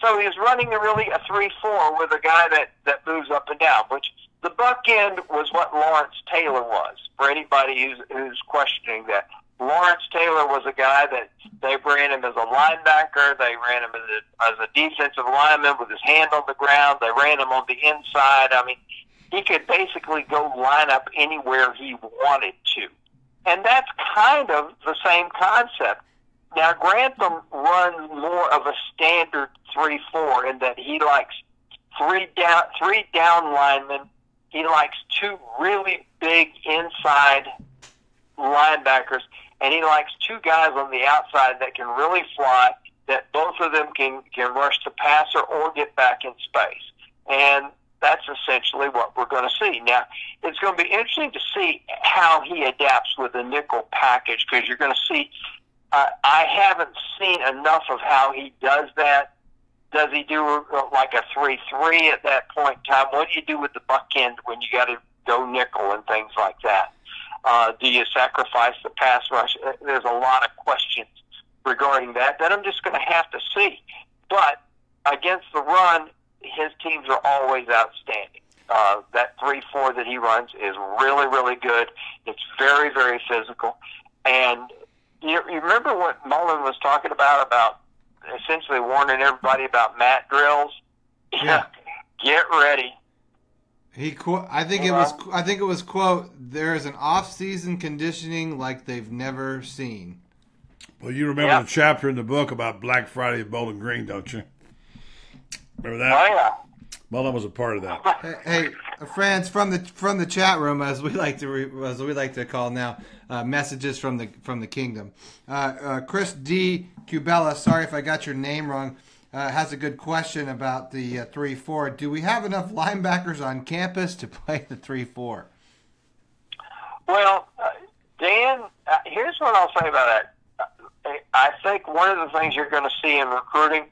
So he was running a really a three four with a guy that that moves up and down, which the buck end was what Lawrence Taylor was. For anybody who's who's questioning that, Lawrence Taylor was a guy that they ran him as a linebacker, they ran him as a, as a defensive lineman with his hand on the ground, they ran him on the inside. I mean, he could basically go line up anywhere he wanted to. And that's kind of the same concept. Now, Grantham runs more of a standard 3 4 in that he likes three down, three down linemen. He likes two really big inside linebackers, and he likes two guys on the outside that can really fly, that both of them can, can rush the passer or get back in space. And that's essentially what we're going to see. Now, it's going to be interesting to see how he adapts with the nickel package because you're going to see. Uh, I haven't seen enough of how he does that. Does he do uh, like a three-three at that point in time? What do you do with the buck end when you got to go nickel and things like that? Uh, do you sacrifice the pass rush? Uh, There's a lot of questions regarding that that I'm just going to have to see. But against the run, his teams are always outstanding. Uh, that three four that he runs is really really good. It's very very physical, and you, you remember what Mullen was talking about about essentially warning everybody about mat drills. Yeah. Get ready. He qu- I think it was I think it was quote there is an off-season conditioning like they've never seen. Well, you remember Yeah. the chapter in the book about Black Friday at Bowling Green, don't you? Remember Oh that? yeah. Mullen was a part of that. Hey, hey, friends from the from the chat room, as we like to re, as we like to call now, uh, messages from the from the kingdom. Uh, uh, Chris D. Cubella, sorry if I got your name wrong, uh, has a good question about the uh, three four. Do we have enough linebackers on campus to play the three four? Well, uh, Dan, uh, here's what I'll say about that. Uh, I think one of the things you're going to see in recruiting,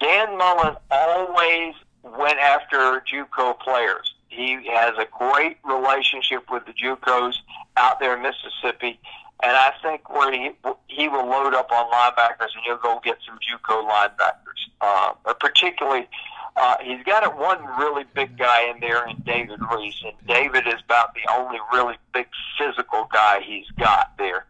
Dan Mullen always went after JUCO players. He has a great relationship with the JUCOs out there in Mississippi, and I think where he he will load up on linebackers, and he'll go get some JUCO linebackers, uh, particularly. Uh, he's got one really big guy in there in David Reese, and David is about the only really big physical guy he's got there.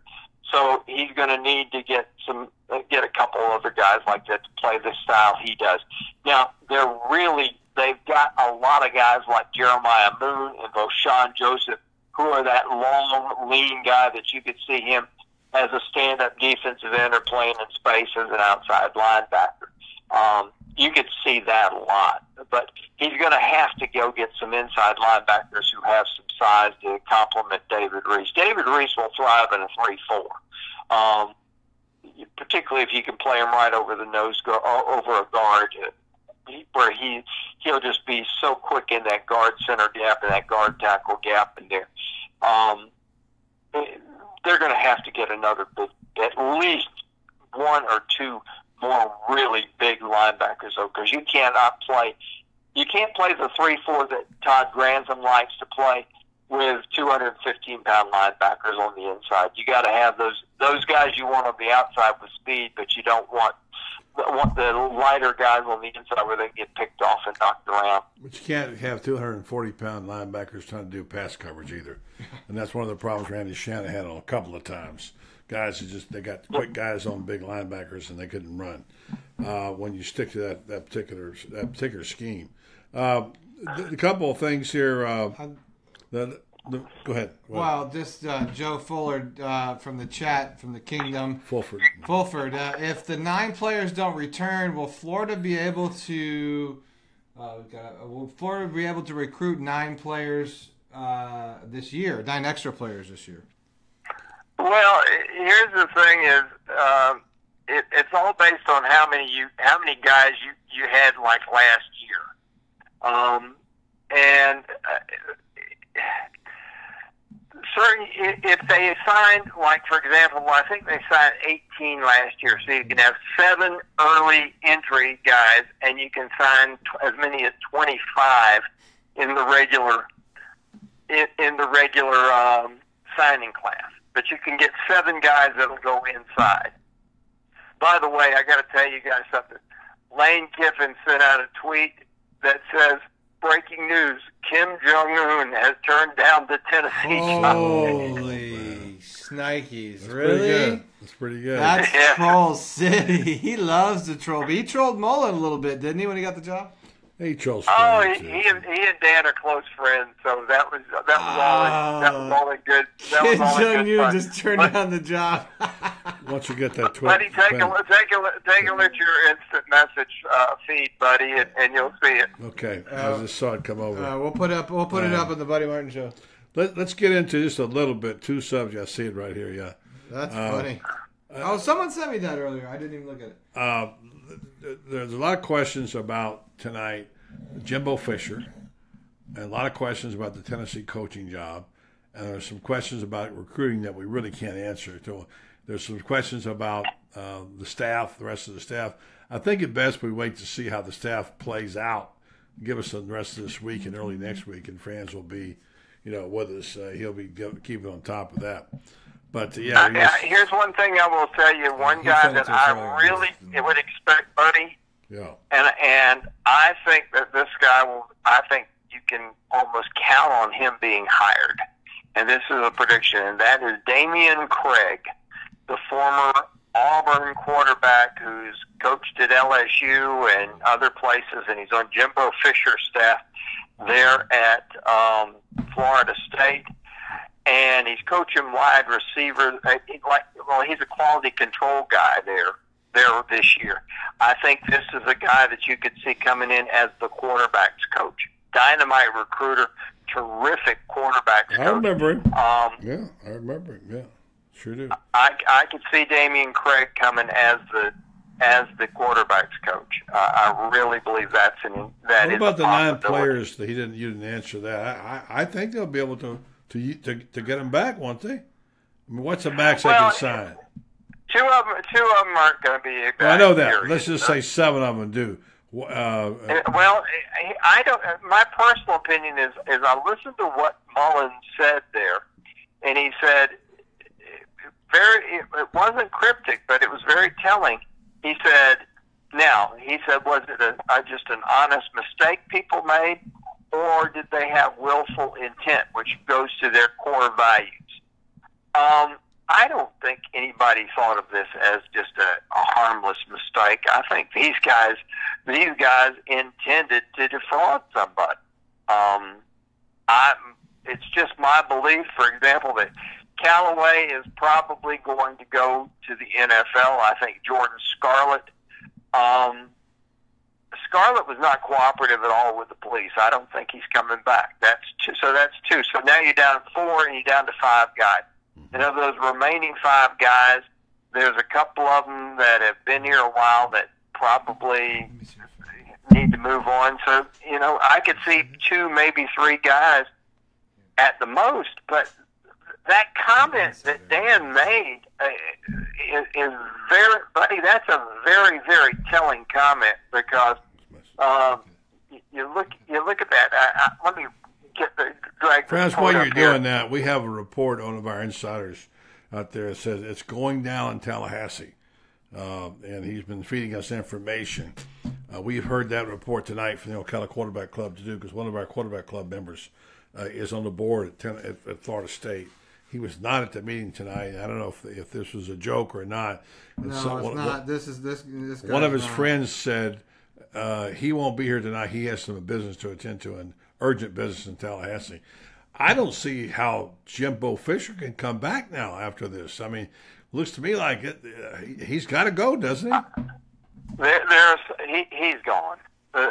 So he's going to need to get some, uh, get a couple other guys like that to play the style he does. Now they're really, they've got a lot of guys like Jeremiah Moon and Vosean Joseph, who are that long, lean guy that you could see him as a stand-up defensive end or playing in space as an outside linebacker. Um, you could see that a lot, but he's going to have to go get some inside linebackers who have some size to complement David Reese. David Reese will thrive in a three-four, um, particularly if you can play him right over the nose, go, o- over a guard, uh, where he he'll just be so quick in that guard center gap and that guard tackle gap in there. Um, they're going to have to get another at least one or two more really big linebackers though, because you cannot play. You can't play the three four that Todd Grantham likes to play with 215 pound linebackers on the inside. You got to have those those guys you want on the outside with speed, but you don't want want the lighter guys on the inside where they get picked off and knocked around. But you can't have 240 pound linebackers trying to do pass coverage either. And that's one of the problems Randy Shannon had on a couple of times. Guys, who just they got quick guys on big linebackers and they couldn't run. Uh, when you stick to that, that particular that particular scheme, uh, a couple of things here. Uh, the, the, go ahead. Well, just uh, Joe Fuller uh, from the chat from the kingdom. Fulford. Fulford, uh, if the nine players don't return, will Florida be able to? Uh, we've will Florida be able to recruit nine players uh, this year? Nine extra players this year. Well, here's the thing: is um, it, it's all based on how many you how many guys you you had like last year, um, and uh, certain if they signed like for example, I think they signed 18 last year, so you can have seven early entry guys, and you can sign as many as 25 in the regular in, in the regular um, signing class. But you can get seven guys that'll go inside. By the way, I got to tell you guys something. Lane Kiffin sent out a tweet that says, "Breaking news: Kim Jong Un has turned down the Tennessee job." Holy snikes! Pretty Really? good. That's pretty good. That's Yeah. Troll City. He loves to troll. But He trolled Mullen a little bit, didn't he, when he got the job? He chose. Oh, he, he and he and Dan are close friends, so that was that was all that was all in good. That was Kim all in Jong good Un fun. just turned But- down the job. Once you get that tweet, Buddy, take a look- take a take a look at your instant message uh, feed, buddy, and, and you'll see it. Okay, I just saw it come over. Uh, we'll put up. We'll put it up on the Buddy Martin show. Let, let's get into just a little bit. Two subjects. I see it right here. Yeah. That's funny. oh, someone sent me that earlier. I didn't even look at it. Uh, th- there's a lot of questions about tonight Jimbo Fisher, and a lot of questions about the Tennessee coaching job, and there's some questions about recruiting that we really can't answer. So there's some questions about uh, the staff, the rest of the staff. I think it best we wait to see how the staff plays out. Give us the rest of this week and early next week, and Franz will be, you know, with us. Uh, he'll be keeping on top of that. But uh, yeah, Uh, yeah, here's one thing I will tell you. One guy that I really would expect, buddy, yeah. and and I think that this guy will. I think you can almost count on him being hired. And this is a prediction, and that is Dameyune Craig. the former Auburn quarterback who's coached at LSU and other places, and he's on Jimbo Fisher's staff there at um, Florida State. And he's coaching wide receiver. uh, Like, well, he's a quality control guy there there this year. I think this is a guy that you could see coming in as the quarterbacks coach. Dynamite recruiter, terrific quarterbacks coach. I coach. remember him. Um, Yeah, I remember him. Yeah, sure do. I, I could see Dameyune Craig coming as the as the quarterbacks coach. Uh, I really believe that's an that What is about the nine players that he didn't? You didn't answer that. I, I, I think they'll be able to to to, to get him back, won't they? I mean, what's the max they can sign? Two of them, two of them aren't going to be. Back Well, I know that. period. Let's just say seven of them do. Uh, Uh, Well, I- I don't. My personal opinion is is I listened to what Mullen said there, and he said very. It, it wasn't cryptic, but it was very telling. He said, "Now," he said, "Was it a, a just an honest mistake people made, or did they have willful intent, which goes to their core values?" Um, I don't think anybody thought of this as just a, a harmless mistake. I think these guys, these guys intended to defraud somebody. Um, I, it's just my belief, for example, that Callaway is probably going to go to the NFL. I think Jordan Scarlett, um, Scarlett was not cooperative at all with the police. I don't think he's coming back. That's two, so. That's two. So now you're down four, and you're down to five guys. And of those remaining five guys, there's a couple of them that have been here a while that probably need to move on. So you know, I could see two, maybe three guys at the most. But that comment that Dan made uh, is, is very, buddy. That's a very, very telling comment because um, you, you look, you look at that. I, I, let me get the drag. the while you're here. doing that, we have a report on one of our insiders out there that says it's going down in Tallahassee, uh, and he's been feeding us information. Uh, we've heard that report tonight from the Ocala Quarterback Club to do because one of our quarterback club members uh, is on the board at, ten, at, at Florida State. He was not at the meeting tonight. I don't know if if this was a joke or not. And No, some- it's one- not. This is this. this one of his not. friends said uh, he won't be here tonight. He has some business to attend to, an urgent business in Tallahassee. I don't see how Jimbo Fisher can come back now after this. I mean, looks to me like it, uh, he, he's got to go, doesn't he? There, there's he, he's gone. Uh,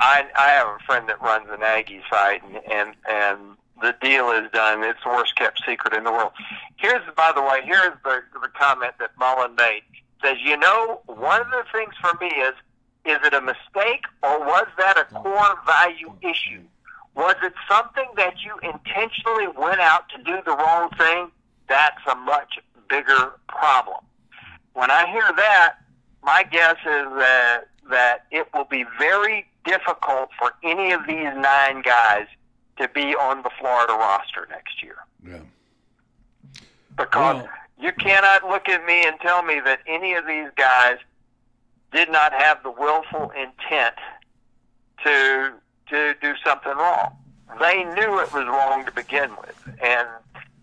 I I have a friend that runs an Aggie site, and, and and the deal is done. It's the worst kept secret in the world. Here's, by the way, here's the the comment that Mullen made. Says, you know, one of the things for me is, is it a mistake or was that a core value issue? Was it something that you intentionally went out to do the wrong thing? That's a much bigger problem. When I hear that, my guess is that that it will be very difficult for any of these nine guys to be on the Florida roster next year Yeah. because Well- you cannot look at me and tell me that any of these guys did not have the willful intent to to do something wrong. They knew it was wrong to begin with, and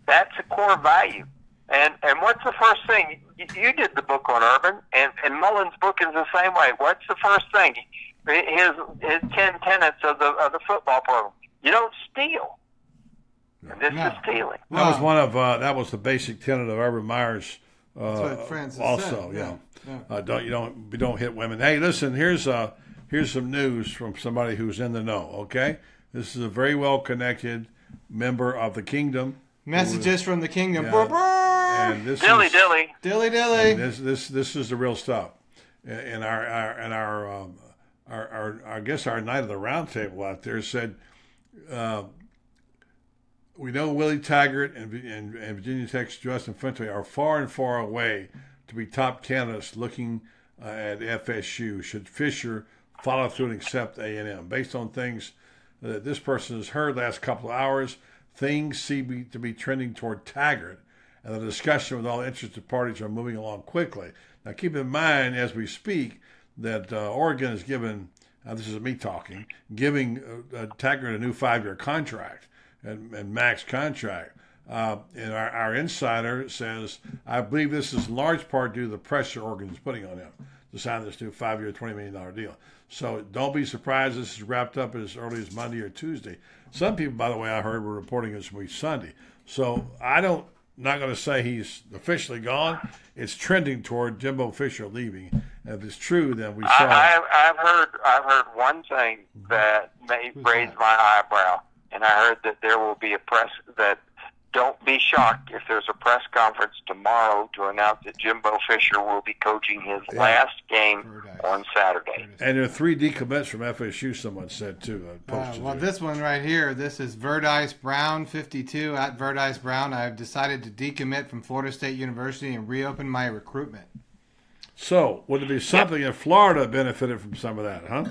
that's a core value. And and what's the first thing you, you did the book on Urban, and and Mullen's book is the same way. What's the first thing? His his ten tenets of the of the football program. You don't steal. And this No. is stealing. That was one of uh, that was the basic tenet of Urban Meyer's. Uh, That's what Francis also, said, yeah. Yeah, Uh, don't you don't we don't hit women. Hey, listen, here's uh here's some news from somebody who's in the know. Okay, this is a very well connected member of the kingdom, Messages from the kingdom. Yeah. Brr, brr. and this Dilly is dilly. Dilly dilly. this this this is the real stuff. And our our and our um, our, our I guess our knight of the roundtable out there said. Uh, we know Willie Taggart and, and, and Virginia Tech's Justin Fuente are far and far away to be top candidates looking uh, at FSU. Should Fisher follow through and accept A&M? Based on things that this person has heard last couple of hours, things seem to be trending toward Taggart, and the discussion with all interested parties are moving along quickly. Now, keep in mind as we speak that uh, Oregon has given, uh, this is me talking, giving uh, uh, Taggart a new five-year contract and, and max contract. Uh, and our, our insider says, I believe this is in large part due to the pressure Oregon is putting on him to sign this new five year, $20 million deal. So don't be surprised this is wrapped up as early as Monday or Tuesday. Some people, by the way, I heard were reporting to be Sunday. So I don't, not going to say he's officially gone. It's trending toward Jimbo Fisher leaving. And if it's true, then we saw. I, have heard, I've heard one thing that may raise my eyebrow, and I heard that there will be a press that don't be shocked if there's a press conference tomorrow to announce that Jimbo Fisher will be coaching his yeah. last game on Saturday. And there are three decommits from FSU. Someone said too. Uh, well, this one right here. This is Verdice Brown, 52 at Verdice Brown. I've decided to decommit from Florida State University and reopen my recruitment. So, would it be something yep. if Florida benefited from some of that, huh?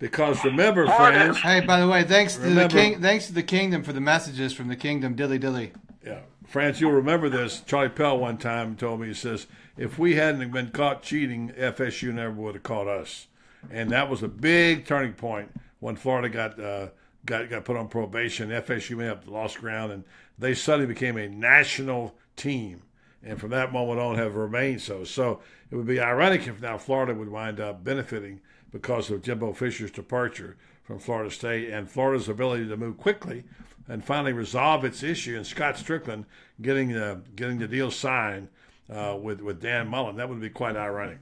Because remember, friends. Hey, by the way, thanks remember, to the king. Thanks to the kingdom for the messages from the kingdom. Dilly dilly. Yeah, Franz, you'll remember this. Charlie Pell one time told me he says, "If we hadn't been caught cheating, FSU never would have caught us." And that was a big turning point when Florida got uh, got got put on probation. FSU may have lost ground, and they suddenly became a national team. And from that moment on, have remained so. So it would be ironic if now Florida would wind up benefiting because of Jimbo Fisher's departure from Florida State and Florida's ability to move quickly and finally resolve its issue and Scott Stricklin getting the getting the deal signed uh, with with Dan Mullen. That would be quite ironic.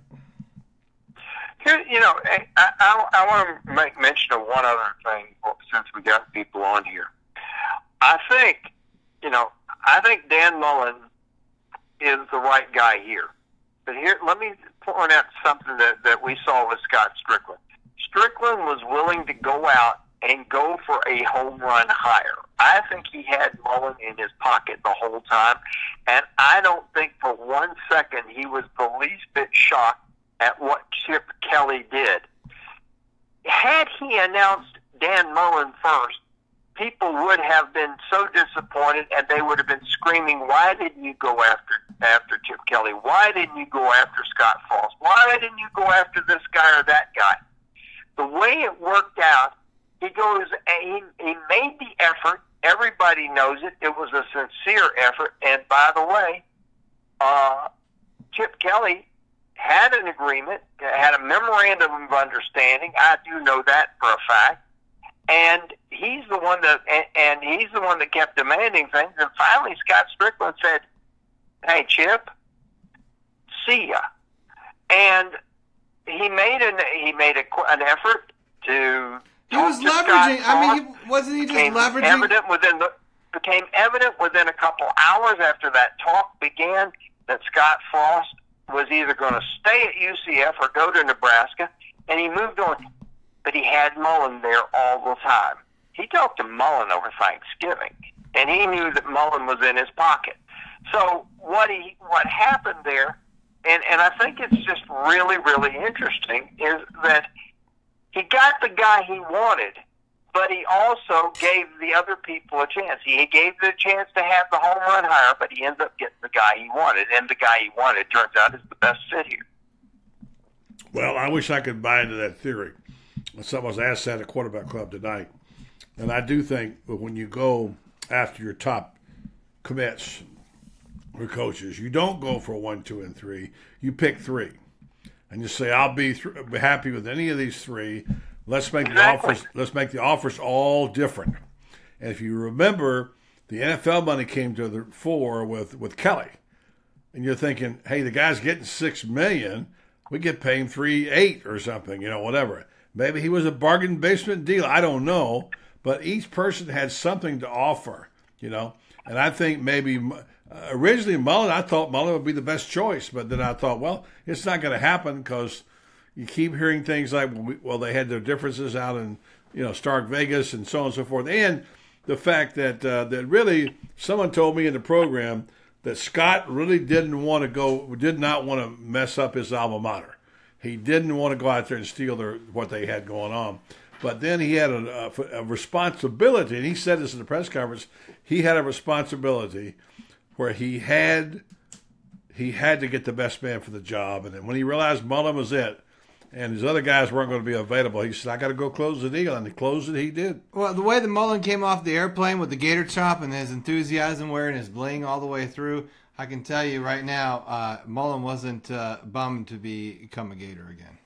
Here, you know, I, I, I want to make mention of one other thing since we got people on here. I think, you know, I think Dan Mullen is the right guy here. But here, let me point out something that, that we saw with Scott Stricklin. Stricklin was willing to go out and go for a home run hire. I think he had Mullen in his pocket the whole time, and I don't think for one second he was the least bit shocked at what Chip Kelly did. Had he announced Dan Mullen first, people would have been so disappointed and they would have been screaming, Why didn't you go after after Chip Kelly? Why didn't you go after Scott Frost? Why didn't you go after this guy or that guy? The way it worked out, he goes he, he made the effort. Everybody knows it. It was a sincere effort. And by the way, uh, Chip Kelly had an agreement, had a memorandum of understanding. I do know that for a fact and he's the one that and, and he's the one that kept demanding things. And finally, Scott Stricklin said, "Hey, Chip, see ya." And he made an he made a, an effort to. He was leveraging. I mean, he, wasn't he just leveraging? Evident within the became evident within a couple hours after that talk began that Scott Frost was either going to stay at UCF or go to Nebraska, and he moved on but he had Mullen there all the time. He talked to Mullen over Thanksgiving, and he knew that Mullen was in his pocket. So what he what happened there, and and I think it's just really really interesting is that he got the guy he wanted, but he also gave the other people a chance. He gave the chance to have the home run hire, but he ends up getting the guy he wanted, and the guy he wanted turns out is the best fit here. Well, I wish I could buy into that theory someone was asked that at quarterback club tonight, and I do think that when you go after your top commits or coaches, you don't go for one, two, and three. You pick three, and you say, "I'll be, th- happy with any of these three. Let's make the offers. Let's make the offers all different." And if you remember, the NFL money came to the fore with with Kelly, and you're thinking, "Hey, the guy's getting six million. We get paying three eight or something, you know, whatever." Maybe he was a bargain basement deal. I don't know. But each person had something to offer, you know. And I think maybe uh, originally Mullen, I thought Mullen would be the best choice. But then I thought, well, it's not going to happen because you keep hearing things like, well, they had their differences out in, you know, Stark Vegas and so on and so forth. And the fact that uh, that really someone told me in the program that Scott really didn't want to go, did not want to mess up his alma mater. He didn't want to go out there and steal their what they had going on. But then he had a, a, a responsibility, and he said this in the press conference. He had a responsibility where he had he had to get the best man for the job, and when he realized Mullen was it, and his other guys weren't going to be available. He said, "I got to go close the deal," and he closed it. He did. Well, the way that Mullen came off the airplane with the gator chop and his enthusiasm wearing his bling all the way through, I can tell you right now, uh, Mullen wasn't uh, bummed to become a gator again.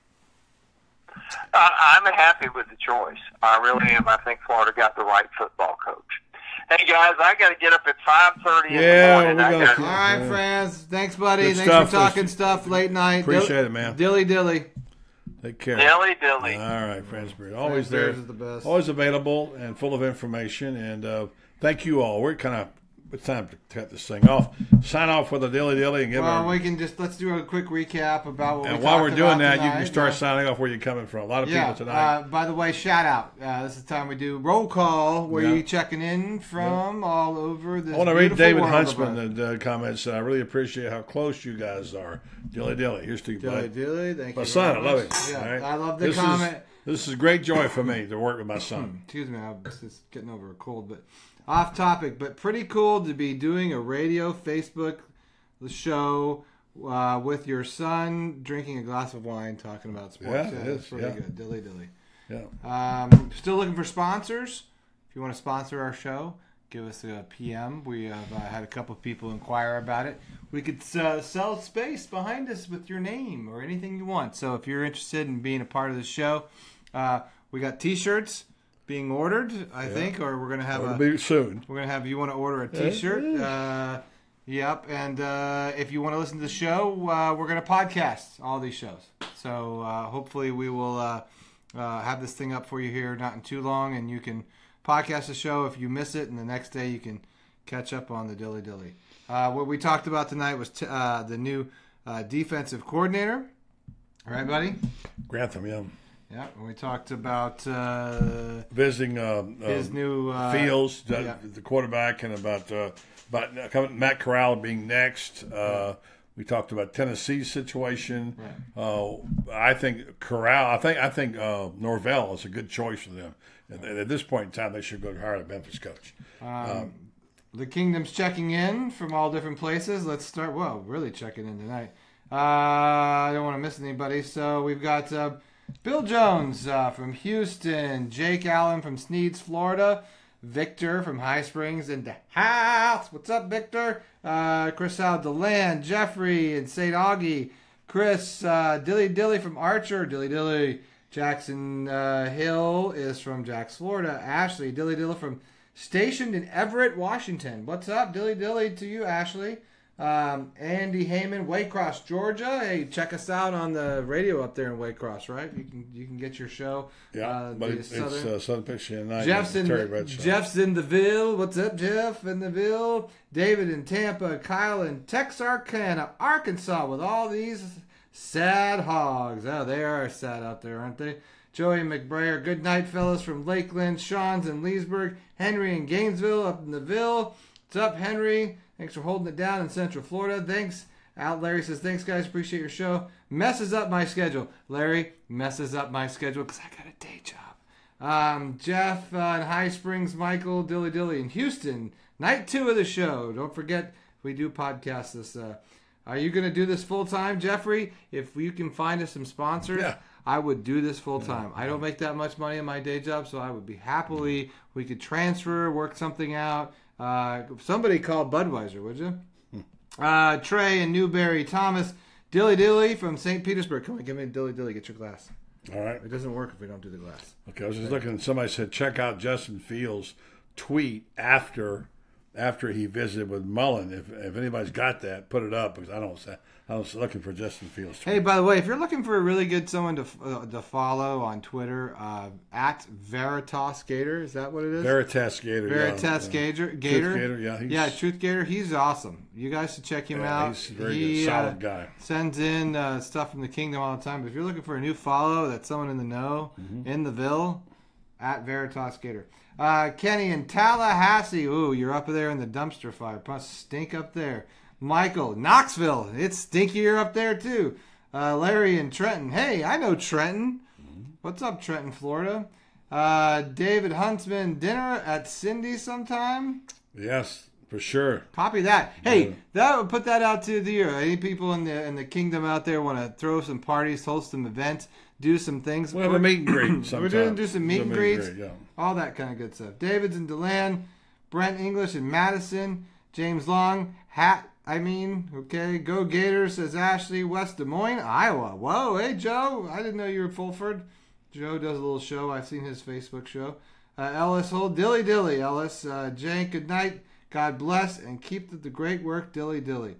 Uh, I'm happy with the choice. I really am. I think Florida got the right football coach. Hey guys, I got to get up at five thirty in the morning. we I gotta- gotta- All right, Yeah. friends. Thanks, buddy. Good Thanks stuff. for talking stuff late night. Appreciate it, man. Dilly dilly. Take care. Dilly dilly. All right, Franz Beard, always there, Franz Beard's is the best. always available and full of information. And uh, thank you all. We're kind of it's time to cut this thing off. Sign off with a dilly dilly and give Well, our. we can just let's do a quick recap about what and we while we're doing that, you can start Yeah. signing off where you're coming from. A lot of Yeah. people tonight. Uh, by the way, shout out. Uh, this is the time we do roll call. Where Yeah. you checking in from all over the. I want to read David Huntsman the comments. I really appreciate how close you guys are. Dilly dilly. Here's to you, Dilly bud. dilly. Thank My you. son, I love it. Yeah, right? I love the this comment. Is, this is great joy for me to work with my son. Excuse me, I'm just getting over a cold, but off topic, but pretty cool to be doing a radio Facebook show uh, with your son, drinking a glass of wine, talking about sports. Yeah, it that's is, pretty yeah. good. Dilly dilly. Yeah. Um, still looking for sponsors. If you want to sponsor our show, give us a PM. We have uh, had a couple of people inquire about it. We could uh, sell space behind us with your name or anything you want. So if you're interested in being a part of the show, uh, we got T-shirts being ordered. I think, or we're gonna have It'll a. be soon. We're gonna have you want to order a T-shirt. Uh, yep, and uh, if you want to listen to the show, uh, we're gonna podcast all these shows. So uh, hopefully we will uh, uh, have this thing up for you here not in too long, and you can podcast the show if you miss it, and the next day you can catch up on the dilly dilly. Uh, what we talked about tonight was t- uh, the new uh, defensive coordinator. All right, buddy. Grantham, yeah. Yeah, and we talked about uh, Visiting uh, his uh, new uh, Fields, the, yeah. the quarterback, and about uh, about uh, Matt Corral being next. Uh, we talked about Tennessee's situation. Uh, I think Corral. I think I think uh, Norvell is a good choice for them. And at this point in time, they should go hire a Memphis coach. The Kingdom's checking in from all different places. Let's start. Well, really checking in tonight. Uh, I don't want to miss anybody. So we've got uh, Bill Jones uh, from Houston, Jake Allen from Sneads, Florida, Victor from High Springs in the house. What's up, Victor? Uh, Chris out Deland, Jeffrey in St. Augie, Chris uh, Dilly Dilly from Archer, Dilly Dilly. Jackson uh, Hill is from Jacks, Florida. Ashley Dilly Dilly from stationed in Everett, Washington. What's up, Dilly Dilly to you, Ashley? Um, Andy Heyman, Waycross, Georgia. Hey, check us out on the radio up there in Waycross, right? You can you can get your show. Yeah, uh, but it's, Southern- it's uh, Southern Picture tonight. Jeff's in, Terry the. Jeff's in the Ville. What's up, Jeff in the Ville? David in Tampa. Kyle in Texarkana, Arkansas, with all these sad hogs. Oh, they are sad out there, aren't they? Joey McBrayer. Good night, fellas, from Lakeland. Sean's in Leesburg. Henry in Gainesville, up in the Ville. What's up, Henry? Thanks for holding it down in Central Florida. Thanks. Out Larry says, thanks, guys. Appreciate your show. Messes up my schedule. Larry messes up my schedule because I got a day job. Um, Jeff uh, in High Springs, Michael Dilly Dilly in Houston. Night two of the show. Don't forget we do podcast this. Uh, are you going to do this full time, Jeffrey? If you can find us some sponsors, Yeah. I would do this full time. I don't make that much money in my day job, so I would be happily. We could transfer, work something out. Uh, somebody call Budweiser, would you? Uh, Trey and Newberry, Thomas, Dilly Dilly from St. Petersburg. Come on, give me a Dilly Dilly. Get your glass. All right. It doesn't work if we don't do the glass. Okay, I was just looking. Somebody said check out Justin Fields' tweet after after he visited with Mullen. If if anybody's got that, put it up because I don't. I was looking for Justin Fields. Hey, by the way, if you're looking for a really good someone to uh, to follow on Twitter, uh, at Veritas Gator, is that what it is? Veritas Gator. yeah, Veritas yeah. Gator, Gator, Gator, yeah, he's- yeah, Truth Gator. He's awesome. You guys should check him Yeah, out. he's a very he, good, solid uh, guy. Sends in uh, stuff from the kingdom all the time. But if you're looking for a new follow, that's someone in the know, Mm-hmm. in the Ville, at Veritas Gator. Uh, Kenny in Tallahassee. Ooh, you're up there in the dumpster fire. Must stink up there. Michael, Knoxville. It's stinkier up there too. Uh, Larry and Trenton. Hey, I know Trenton. What's up, Trenton, Florida? Uh, David Huntsman, dinner at Cindy sometime. Yes, for sure. Copy that. Hey, that would put that out to the uh, any people in the in the kingdom out there want to throw some parties, host some events. do some things. We'll have a meet and greet sometime. We're doing do some meet and greets, greet, yeah. all that kind of good stuff. David's in Deland, Brent English in Madison, James Long, Hat. I mean, okay, go Gators says Ashley, West Des Moines, Iowa. Whoa, hey Joe, I didn't know you were Fulford. Joe does a little show. I've seen his Facebook show. Uh, Ellis Hold, Dilly Dilly, Ellis. Uh, Jane, good night. God bless and keep the, the great work, Dilly Dilly.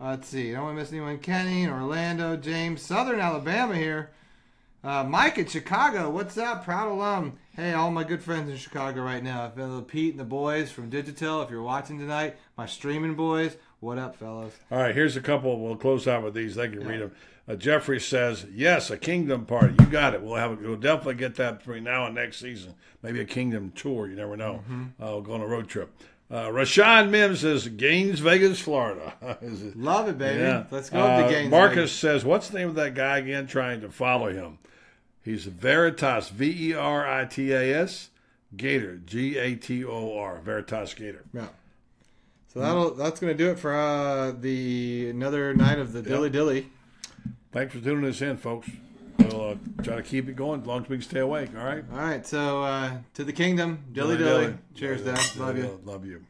Uh, let's see. I don't want to miss anyone. Kenny, Orlando, James, Southern Alabama here. Uh, Mike in Chicago, what's up? Proud alum. Hey, all my good friends in Chicago right now. Fellow Pete and the boys from Digital, if you're watching tonight, my streaming boys, what up, fellas? All right, here's a couple. We'll close out with these. They can read them. Uh, Jeffrey says, "Yes, a kingdom party. You got it. We'll have. A, we'll definitely get that between now and next season. Maybe a kingdom tour. You never know. Mm-hmm. Uh, we'll go on a road trip." Uh, Rashawn Mims says, "Gaines, Vegas, Florida." Is it- Love it, baby. yeah. Let's go Uh, to Gaines. Marcus says, "What's the name of that guy again? Trying to follow him. He's Veritas. V E R I T A S. Gator. G A T O R. Veritas Gator. Yeah. So that'll that's gonna do it for uh, the another night of the Dilly Dilly. Thanks for tuning us in, folks. We'll uh, try to keep it going as long as we can stay awake. All right. All right, so uh, to the kingdom, Dilly Dilly. Cheers, Dad. Love you. Love you.